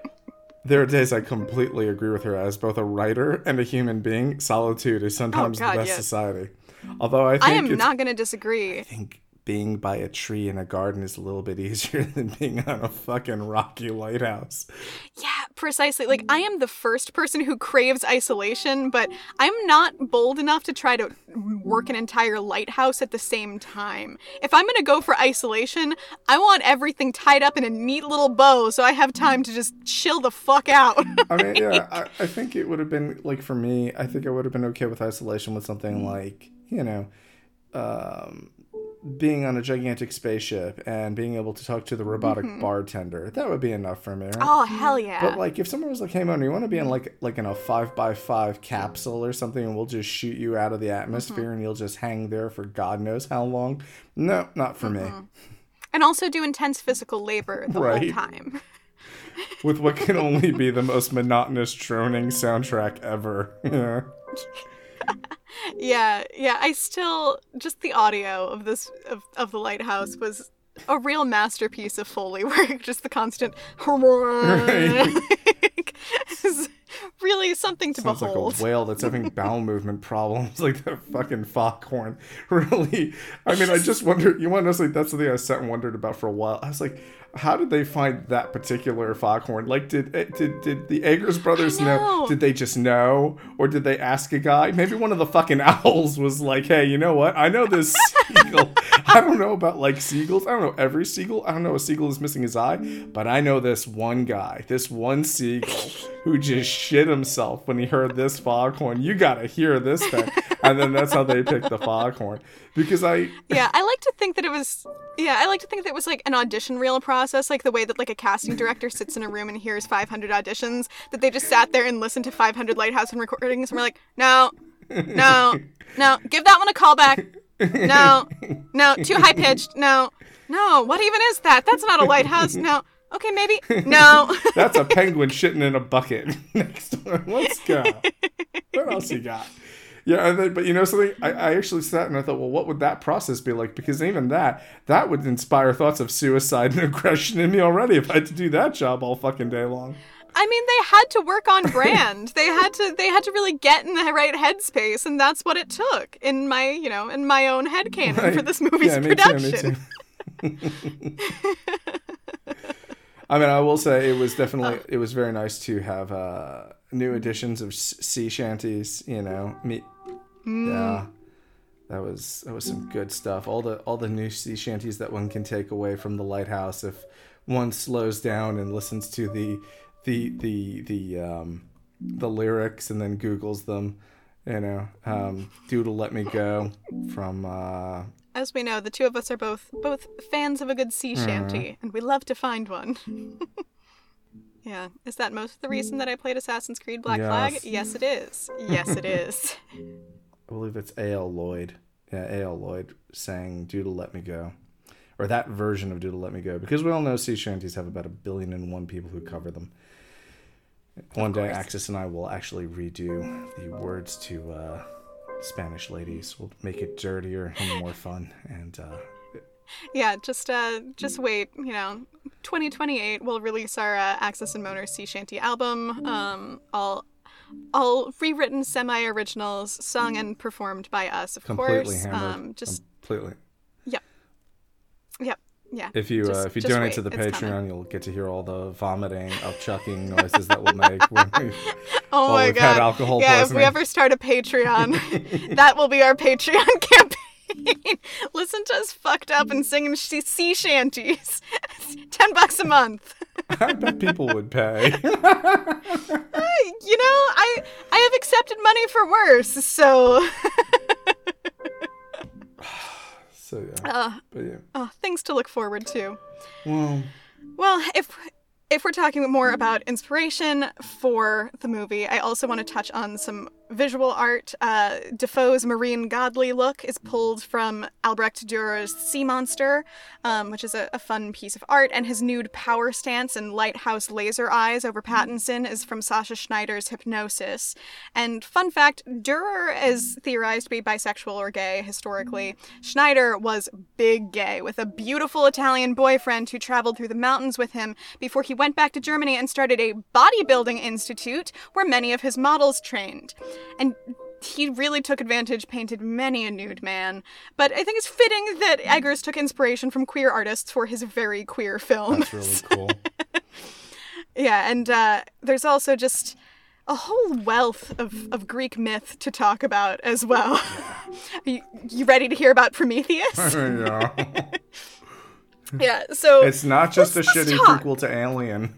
(laughs) there are days I completely agree with her as both a writer and a human being. Solitude is sometimes oh, God, the best yes. society. Although I think I am not going to disagree. I think being by a tree in a garden is a little bit (laughs) easier than being on a fucking rocky lighthouse. Yeah, precisely. Like, I am the first person who craves isolation, but I'm not bold enough to try to work an entire lighthouse at the same time. If I'm gonna go for isolation, I want everything tied up in a neat little bow so I have time to just chill the fuck out. I mean, (laughs) yeah, I, I think it would have been, like, for me, I think I would have been okay with isolation with something like, you know, um, being on a gigantic spaceship and being able to talk to the robotic mm-hmm. bartender that would be enough for me right? oh hell yeah but like if someone was like hey man you want to be in like like in a five by five capsule or something and we'll just shoot you out of the atmosphere mm-hmm. and you'll just hang there for god knows how long no not for mm-hmm. me and also do intense physical labor the right. whole time (laughs) with what can only be the most (laughs) monotonous droning soundtrack ever (laughs) yeah yeah, yeah. I still just the audio of this of, of the lighthouse mm. was a real masterpiece of foley work. (laughs) Just the constant (laughs) (laughs) really something to Sounds behold. like a whale that's having bowel movement problems, like that fucking foghorn. Really, I mean, I just wonder. You want to know? Like that's the thing I sat and wondered about for a while. I was like, how did they find that particular foghorn? Like, did eh, did did the Eggers brothers know. know. Did they just know, or did they ask a guy? Maybe one of the fucking (laughs) owls was like, "Hey, you know what? I know this seagull. (laughs) I don't know about like seagulls. I don't know every seagull. I don't know a seagull is missing his eye, but I know this one guy, this one seagull (laughs) who just shit himself when he heard this foghorn. You gotta hear this thing." And then that's how they picked the foghorn because I (laughs) yeah I like to think that it was yeah I like to think that it was like an audition reel process like the way that like a casting director sits in a room and hears 500 auditions that they just sat there and listened to 500 Lighthouse and recordings and were like no no no give that one a callback no no too high pitched no no what even is that? That's not a lighthouse. No okay maybe no. (laughs) That's a penguin shitting in a bucket (laughs) next one let's go what else you got yeah, then, but you know something? I, I actually sat and I thought, well, what would that process be like? Because even that, that would inspire thoughts of suicide and (laughs) aggression in me already if I had to do that job all fucking day long. I mean, they had to work on brand. (laughs) they had to they had to really get in the right headspace, and that's what it took in my you know in my own head canon right. for this movie's yeah, production. Too. (laughs) I mean, I will say it was definitely it was very nice to have uh, new editions of sea shanties. You know, me, Mm. Yeah. that was that was some good stuff. All the all the new sea shanties that one can take away from the lighthouse if one slows down and listens to the the the the um, the lyrics and then Google's them. You know, um, "Doodle Let Me Go" from. Uh, As we know, the two of us are both both fans of a good sea shanty, and we love to find one. (laughs) yeah, is that most of the reason that I played Assassin's Creed Black Flag? Yes. Yes, it is. Yes, it (laughs) is. I believe it's A.L. Lloyd. Yeah, A.L. Lloyd sang "Doodle Let Me Go," or that version of "Doodle Let Me Go," because we all know sea shanties have about a billion and one people who cover them. One day. Axis and I will actually redo the words to uh, Spanish ladies. We'll make it dirtier and more fun. And uh, Yeah, just uh, just wait. You know, 2028 we'll release our uh, Axis and Moaner Sea Shanty album. Um, all all rewritten semi-originals, sung and performed by us, of completely course. hammered. Um, just completely. yep, yep, yeah. If you Just- uh, if you donate wait, to the it's Patreon, coming. you'll get to hear all the vomiting, upchucking noises that we'll make when we (laughs) Oh my we've god! had alcohol yeah, if we ever start a Patreon, (laughs) that will be our Patreon (laughs) campaign. (laughs) Listen to us fucked up and singing sh- sea shanties. (laughs) Ten bucks a month. (laughs) I bet people would pay. you know, I I have accepted money for worse, so (sighs) so yeah, uh, but yeah. oh, things to look forward to. Well, Well, if if we're talking more about inspiration for the movie, I also want to touch on some visual art. Uh, Dafoe's marine godly look is pulled from Albrecht Dürer's Sea Monster, um, which is a, a fun piece of art, and his nude power stance and lighthouse laser eyes over Pattinson is from Sascha Schneider's Hypnosis. And fun fact, Dürer is theorized to be bisexual or gay historically. Schneider was big gay with a beautiful Italian boyfriend who traveled through the mountains with him before he went back to Germany and started a bodybuilding institute where many of his models trained. And he really took advantage, painted many a nude man. But I think it's fitting that Eggers took inspiration from queer artists for his very queer film. that's really cool. (laughs) Yeah, and uh, there's also just a whole wealth of, of Greek myth to talk about as well. (laughs) You, you ready to hear about Prometheus? (laughs) yeah. yeah, so It's not just a shitty talk. prequel to Alien.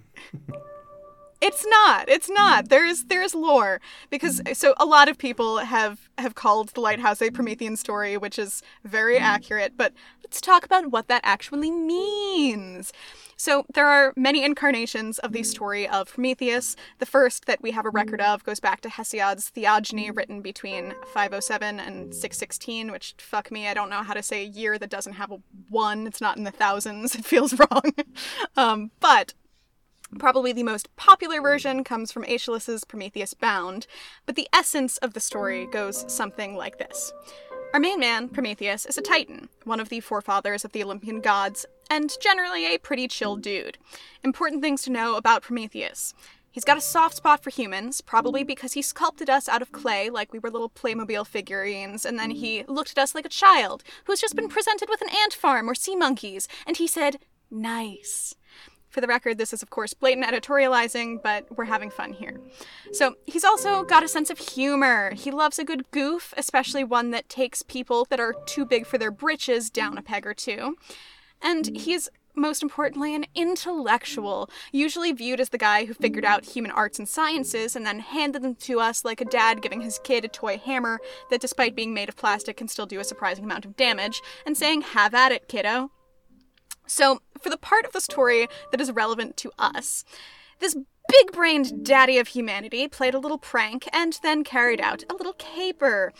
It's not. It's mm. not. There's there's lore because mm. so a lot of people have have called the lighthouse a Promethean story, which is very mm. accurate. But let's talk about what that actually means. So there are many incarnations of the story of Prometheus. The first that we have a record of goes back to Hesiod's Theogony, written between 507 and 616. Which fuck me, I don't know how to say a year that doesn't have a one. It's not in the thousands. (laughs) It feels wrong. (laughs) um, but Probably the most popular version comes from Aeschylus's Prometheus Bound, but the essence of the story goes something like this. Our main man, Prometheus, is a titan, one of the forefathers of the Olympian gods, and generally a pretty chill dude. Important things to know about Prometheus. He's got a soft spot for humans, probably because he sculpted us out of clay like we were little Playmobil figurines, and then he looked at us like a child who's just been presented with an ant farm or sea monkeys, and he said, Nice. For the record, this is of course blatant editorializing, but we're having fun here. So, he's also got a sense of humor. He loves a good goof, especially one that takes people that are too big for their britches down a peg or two. And he's most importantly an intellectual, usually viewed as the guy who figured out human arts and sciences and then handed them to us like a dad giving his kid a toy hammer that, despite being made of plastic, can still do a surprising amount of damage, and saying, Have at it, kiddo. So, for the part of the story that is relevant to us, this big brained daddy of humanity played a little prank and then carried out a little caper.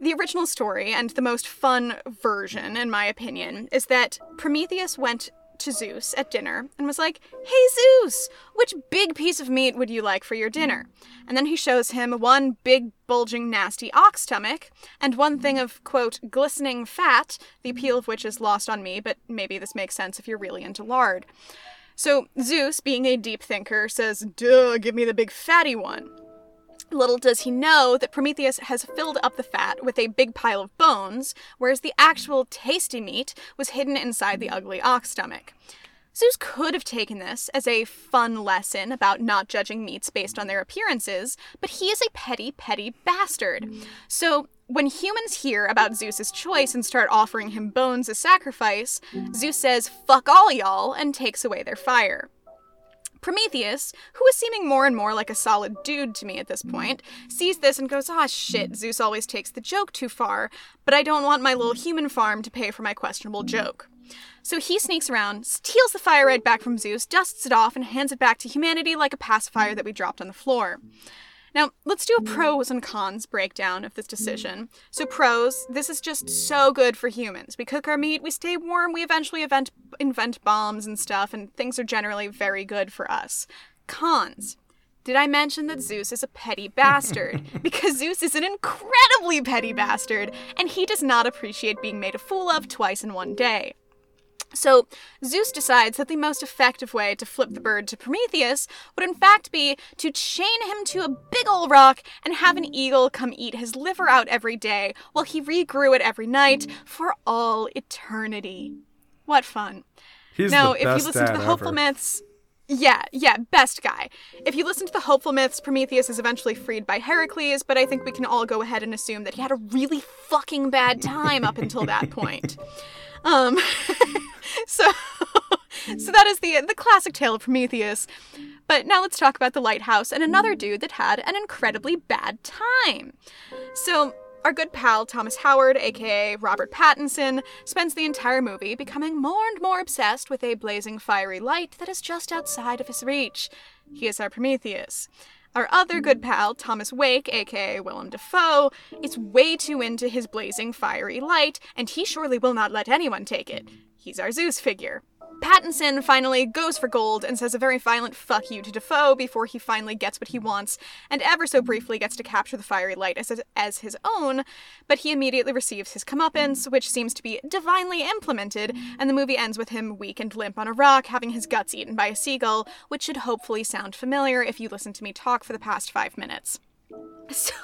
The original story, and the most fun version, in my opinion, is that Prometheus went to Zeus at dinner and was like, Hey Zeus, which big piece of meat would you like for your dinner? And then he shows him one big, bulging, nasty ox stomach, and one thing of, quote, glistening fat, the appeal of which is lost on me, but maybe this makes sense if you're really into lard. So Zeus, being a deep thinker, says, Duh, give me the big fatty one. Little does he know that Prometheus has filled up the fat with a big pile of bones, whereas the actual tasty meat was hidden inside the ugly ox stomach. Zeus could have taken this as a fun lesson about not judging meats based on their appearances, but he is a petty, petty bastard. So when humans hear about Zeus's choice and start offering him bones as sacrifice, Zeus says, fuck all y'all, and takes away their fire. Prometheus, who is seeming more and more like a solid dude to me at this point, sees this and goes, ah, shit, Zeus always takes the joke too far, but I don't want my little human farm to pay for my questionable joke. So he sneaks around, steals the fire right back from Zeus, dusts it off, and hands it back to humanity like a pacifier that we dropped on the floor. Now, let's do a mm-hmm. pros and cons breakdown of this mm-hmm. decision. So, pros, this is just so good for humans. We cook our meat, we stay warm, we eventually invent, invent bombs and stuff, and things are generally very good for us. Cons. Did I mention that Zeus is a petty bastard? (laughs) because Zeus is an incredibly petty bastard, and he does not appreciate being made a fool of twice in one day. So, Zeus decides that the most effective way to flip the bird to Prometheus would in fact be to chain him to a big ol' rock and have an eagle come eat his liver out every day while he regrew it every night for all eternity. What fun. He's now, if you listen to the hopeful ever. myths, yeah, yeah, best guy. If you listen to the hopeful myths, Prometheus is eventually freed by Heracles, but I think we can all go ahead and assume that he had a really fucking bad time up until that point. (laughs) Um, (laughs) (laughs) so, so that is the the classic tale of Prometheus. But now let's talk about the lighthouse and another dude that had an incredibly bad time. So. Our good pal Thomas Howard, aka Robert Pattinson, spends the entire movie becoming more and more obsessed with a blazing fiery light that is just outside of his reach. He is our Prometheus. Our other good pal, Thomas Wake, aka Willem Dafoe, is way too into his blazing fiery light, and he surely will not let anyone take it. He's our Zeus figure. Pattinson finally goes for gold and says a very violent fuck you to Dafoe before he finally gets what he wants, and ever so briefly gets to capture the fiery light as, as his own, but he immediately receives his comeuppance, which seems to be divinely implemented, and the movie ends with him weak and limp on a rock, having his guts eaten by a seagull, which should hopefully sound familiar if you listen to me talk for the past five minutes. (laughs) So,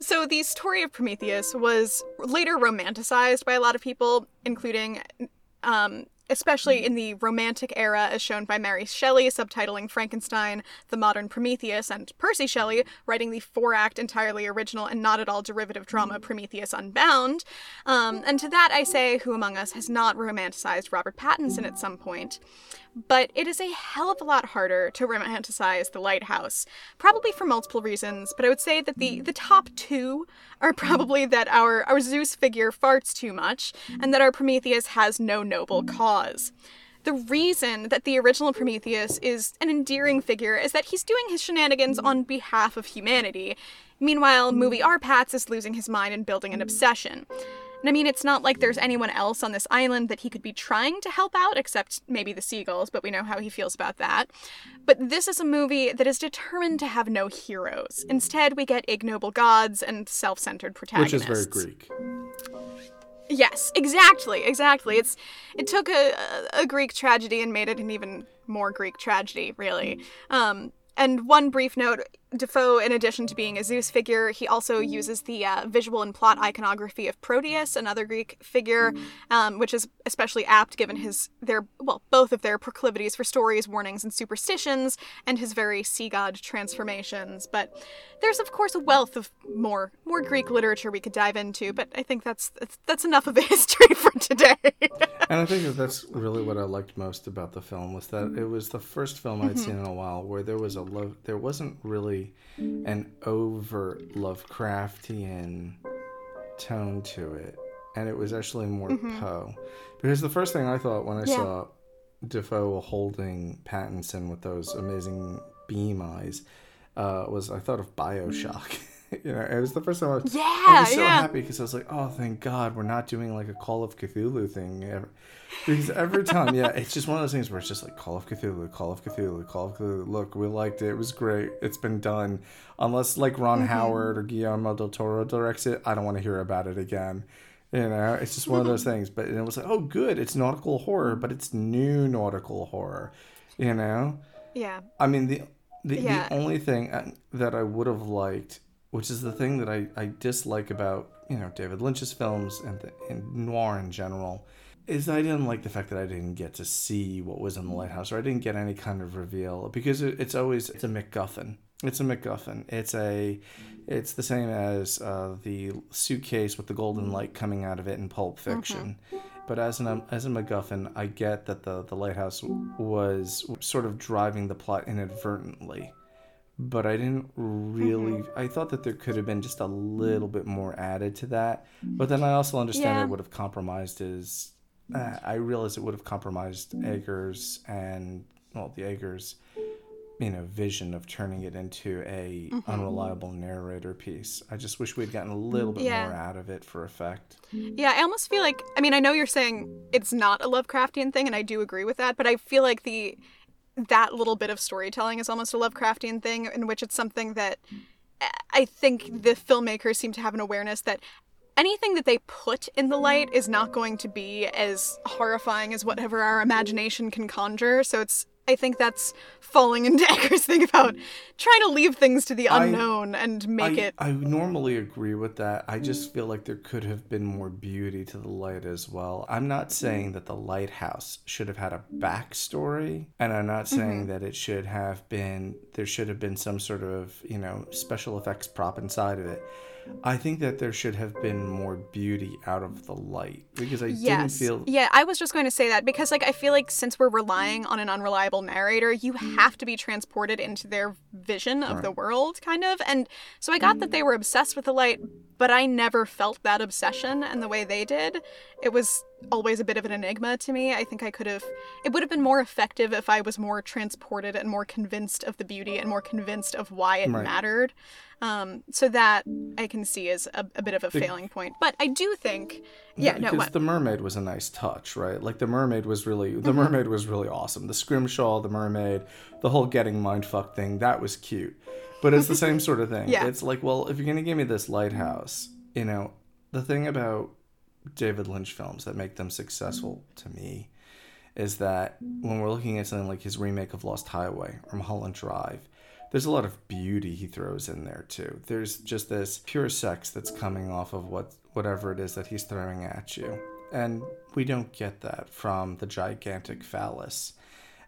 so the story of Prometheus was later romanticized by a lot of people, including, um, especially in the Romantic era, as shown by Mary Shelley, subtitling Frankenstein, The Modern Prometheus, and Percy Shelley, writing the four-act, entirely original and not at all derivative drama Prometheus Unbound. Um, and to that I say, who among us has not romanticized Robert Pattinson at some point? But it is a hell of a lot harder to romanticize The Lighthouse, probably for multiple reasons, but I would say that the, the top two are probably that our, our Zeus figure farts too much, and that our Prometheus has no noble cause. The reason that the original Prometheus is an endearing figure is that he's doing his shenanigans on behalf of humanity. Meanwhile, movie R-Pattz is losing his mind and building an obsession. And I mean, it's not like there's anyone else on this island that he could be trying to help out, except maybe the seagulls, but we know how he feels about that. But this is a movie that is determined to have no heroes. Instead, we get ignoble gods and self centered protagonists. Which is very Greek. Yes, exactly, exactly. It's it took a, a Greek tragedy and made it an even more Greek tragedy, really. Um, and one brief note Dafoe, in addition to being a Zeus figure, he also uses the uh, visual and plot iconography of Proteus, another Greek figure, um, which is especially apt given his their well both of their proclivities for stories, warnings, and superstitions, and his very sea god transformations. But there's of course a wealth of more more Greek literature we could dive into. But I think that's that's, that's enough of a (laughs) history for today. (laughs) And I think that that's really what I liked most about the film was that it was the first film I'd seen in a while where there was a love. There wasn't really an overt Lovecraftian tone to it, and it was actually more Poe. Because the first thing I thought when I Yeah. saw Dafoe holding Pattinson with those amazing beam eyes uh, was I thought of Bioshock. (laughs) (laughs) you know, it was the first time I was, I was so yeah. happy because I was like, oh, thank God we're not doing like a Call of Cthulhu thing. ever. Because every time, yeah, it's just one of those things where it's just like Call of Cthulhu, Call of Cthulhu, Call of Cthulhu. Look, we liked it. It was great. It's been done. Unless like Ron Mm-hmm. Howard or Guillermo del Toro directs it, I don't want to hear about it again. You know, it's just one of those (laughs) things. But it was like, oh, good. It's nautical horror, but it's new nautical horror. You know. yeah. I mean the the, Yeah. the only thing uh, that I would have liked, which is the thing that I, I dislike about you know David Lynch's films and, the, and noir in general, is I didn't like the fact that I didn't get to see what was in the lighthouse, or I didn't get any kind of reveal because it, it's always it's a MacGuffin. It's a MacGuffin. It's a, it's the same as uh, the suitcase with the golden light coming out of it in Pulp Fiction. Mm-hmm. But as an as a MacGuffin, I get that the the lighthouse was sort of driving the plot inadvertently but I didn't really. Mm-hmm. I thought that there could have been just a little bit more added to that. But then I also understand yeah. it would have compromised his. Uh, I realize it would have compromised Eggers and well, the Eggers, you know, vision of turning it into a mm-hmm. unreliable narrator piece. I just wish we'd gotten a little bit yeah. more out of it for effect. Yeah, I almost feel like. I mean, I know you're saying it's not a Lovecraftian thing, and I do agree with that. But I feel like the that little bit of storytelling is almost a Lovecraftian thing, in which it's something that I think the filmmakers seem to have an awareness that anything that they put in the light is not going to be as horrifying as whatever our imagination can conjure. So it's I think that's falling into (laughs) Eggers' thing about trying to leave things to the unknown I, and make I, it. I normally agree with that. I just feel like there could have been more beauty to the light as well. I'm not saying that the lighthouse should have had a backstory, and I'm not saying mm-hmm. that it should have been, there should have been some sort of, you know, special effects prop inside of it. I think that there should have been more beauty out of the light because I yes. didn't feel. Yeah, I was just going to say that because, like, I feel like since we're relying on an unreliable narrator, you mm. have to be transported into their vision of right. the world, kind of. And so I got that mm. they were obsessed with the light, but I never felt that obsession and the way they did. It was always a bit of an enigma to me. I think I could have, it would have been more effective if I was more transported and more convinced of the beauty and more convinced of why it right. mattered. Um, so that I can see as a, a bit of a the, failing point. But I do think, yeah, yeah no, because the mermaid was a nice touch, right? Like the mermaid was really, the mm-hmm. mermaid was really awesome. The scrimshaw, the mermaid, the whole getting mindfuck thing, that was cute. But it's the (laughs) same sort of thing. yeah. It's like, well, if you're gonna give me this lighthouse, you know, the thing about David Lynch films that make them successful to me is that when we're looking at something like his remake of Lost Highway or Mulholland Drive, there's a lot of beauty he throws in there too. There's just this pure sex that's coming off of what whatever it is that he's throwing at you. And we don't get that from the gigantic phallus.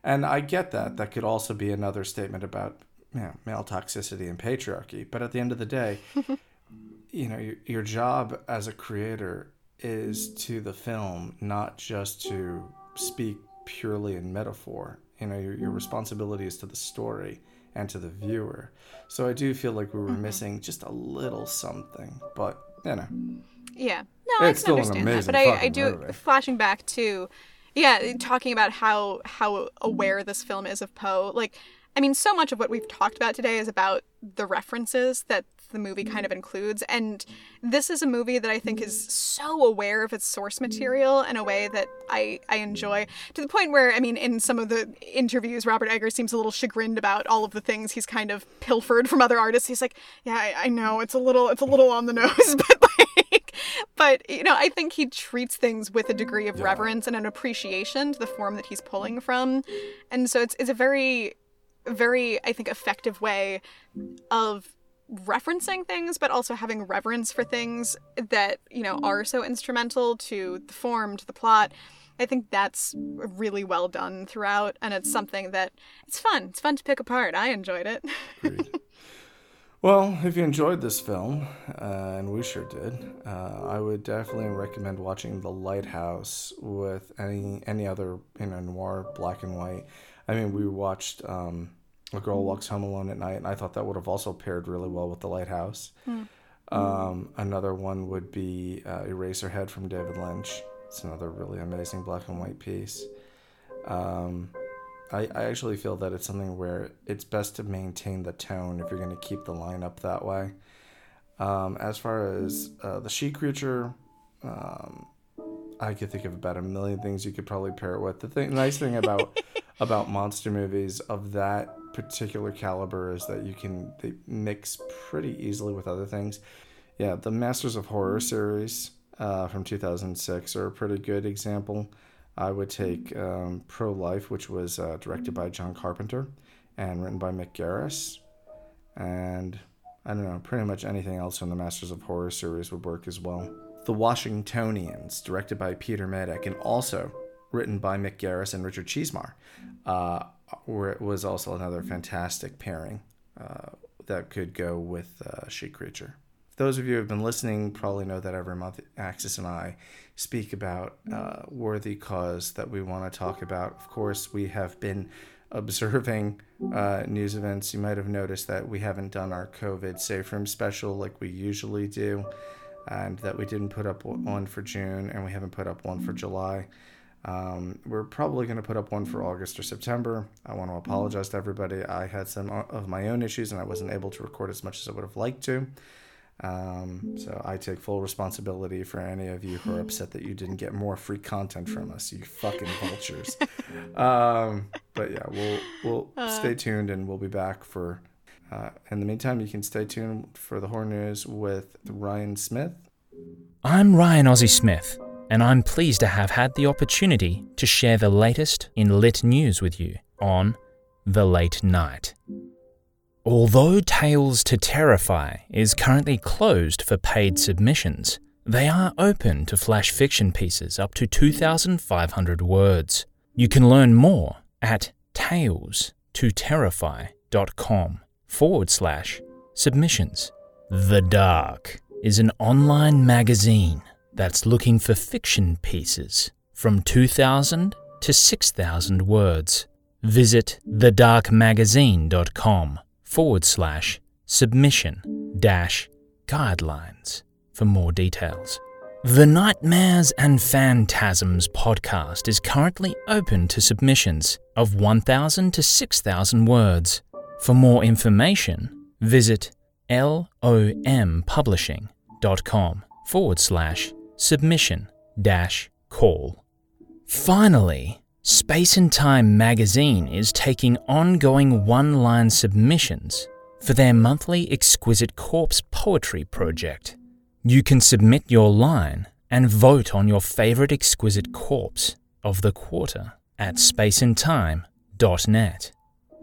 And I get that. That could also be another statement about you know, male toxicity and patriarchy. But at the end of the day, (laughs) you know, your, your job as a creator is to the film, not just to speak purely in metaphor. You know, your, your responsibility is to the story and to the viewer. So I do feel like we were mm-hmm. missing just a little something, but you know. Yeah, no, it's I can understand that, but I, I do movie. flashing back to, yeah, talking about how how aware this film is of Poe. Like, I mean, so much of what we've talked about today is about the references that the movie kind of mm-hmm. includes. And this is a movie that I think is so aware of its source material in a way that I, I enjoy to the point where, I mean, in some of the interviews, Robert Eggers seems a little chagrined about all of the things he's kind of pilfered from other artists. He's like, yeah, I, I know it's a little, it's a little on the nose, (laughs) but like, but you know, I think he treats things with a degree of yeah. reverence and an appreciation to the form that he's pulling from. And so it's, it's a very, very, I think, effective way of referencing things but also having reverence for things that you know are so instrumental to the form to the plot. I think that's really well done throughout and it's something that it's fun. It's fun to pick apart. I enjoyed it. Well if you enjoyed this film uh, and we sure did uh, i would definitely recommend watching the lighthouse with any any other you know noir black and white. I mean we watched um, a Girl Walks Home Alone at Night, and I thought that would have also paired really well with The Lighthouse. Mm. Um, another one would be uh, Eraserhead from David Lynch. It's another really amazing black and white piece. Um, I, I actually feel that it's something where it's best to maintain the tone if you're going to keep the line up that way. Um, as far as uh, the she creature, um, I could think of about a million things you could probably pair it with. The thing, nice thing about (laughs) about monster movies of that particular caliber is that you can they mix pretty easily with other things. Yeah, the Masters of Horror series uh, from 2006 are a pretty good example. I would take um, Pro Life, which was uh, directed by John Carpenter and written by Mick Garris. And I don't know, pretty much anything else from the Masters of Horror series would work as well. The Washingtonians, directed by Peter Medak, and also written by Mick Garris and Richard Chizmar, uh, where it was also another fantastic pairing uh, that could go with uh, She Creature. Those of you who have been listening probably know that every month Axis and I speak about uh, worthy cause that we want to talk about. Of course, we have been observing uh, news events. You might have noticed that we haven't done our COVID safe room special like we usually do, and that we didn't put up one for June and we haven't put up one for July. Um, we're probably going to put up one for August or September. I want to apologize to everybody. I had some of my own issues and I wasn't able to record as much as I would have liked to. Um, so I take full responsibility for any of you who are (laughs) upset that you didn't get more free content from us, you fucking vultures. (laughs) um, but yeah, we'll we'll uh. stay tuned and we'll be back for. Uh, in the meantime, you can stay tuned for the horror news with Ryan Smith. I'm Ryan Ozzy Smith and I'm pleased to have had the opportunity to share the latest in lit news with you on The Late Night. Although Tales to Terrify is currently closed for paid submissions, they are open to flash fiction pieces up to 2,500 words. You can learn more at talestoterrify.com forward slash submissions. The Dark is an online magazine that's looking for fiction pieces from 2,000 to 6,000 words. Visit thedarkmagazine.com forward slash submission dash guidelines for more details. The Nightmares and Phantasms podcast is currently open to submissions of 1,000 to 6,000 words. For more information, visit lompublishing.com forward slash submission call. Finally, Space and Time magazine is taking ongoing one line submissions for their monthly Exquisite Corpse poetry project. You can submit your line and vote on your favorite exquisite corpse of the quarter at spaceandtime.net.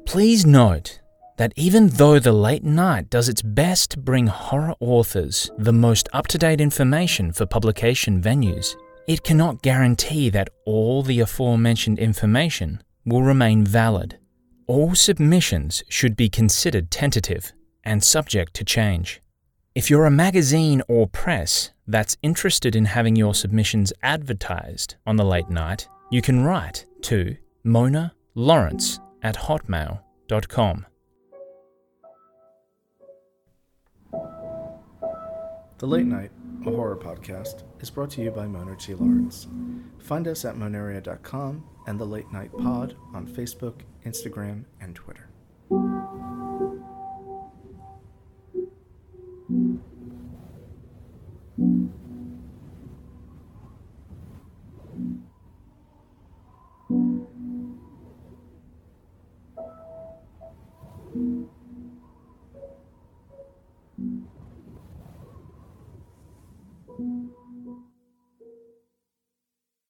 Please note that even though The Late Night does its best to bring horror authors the most up to date information for publication venues, it cannot guarantee that all the aforementioned information will remain valid. All submissions should be considered tentative and subject to change. If you're a magazine or press that's interested in having your submissions advertised on the late night, you can write to Moaner Lawrence at hotmail.com. The Late Night, a horror podcast, is brought to you by Moaner T. Lawrence. Find us at monaria.com and The Late Night Pod on Facebook, Instagram, and Twitter.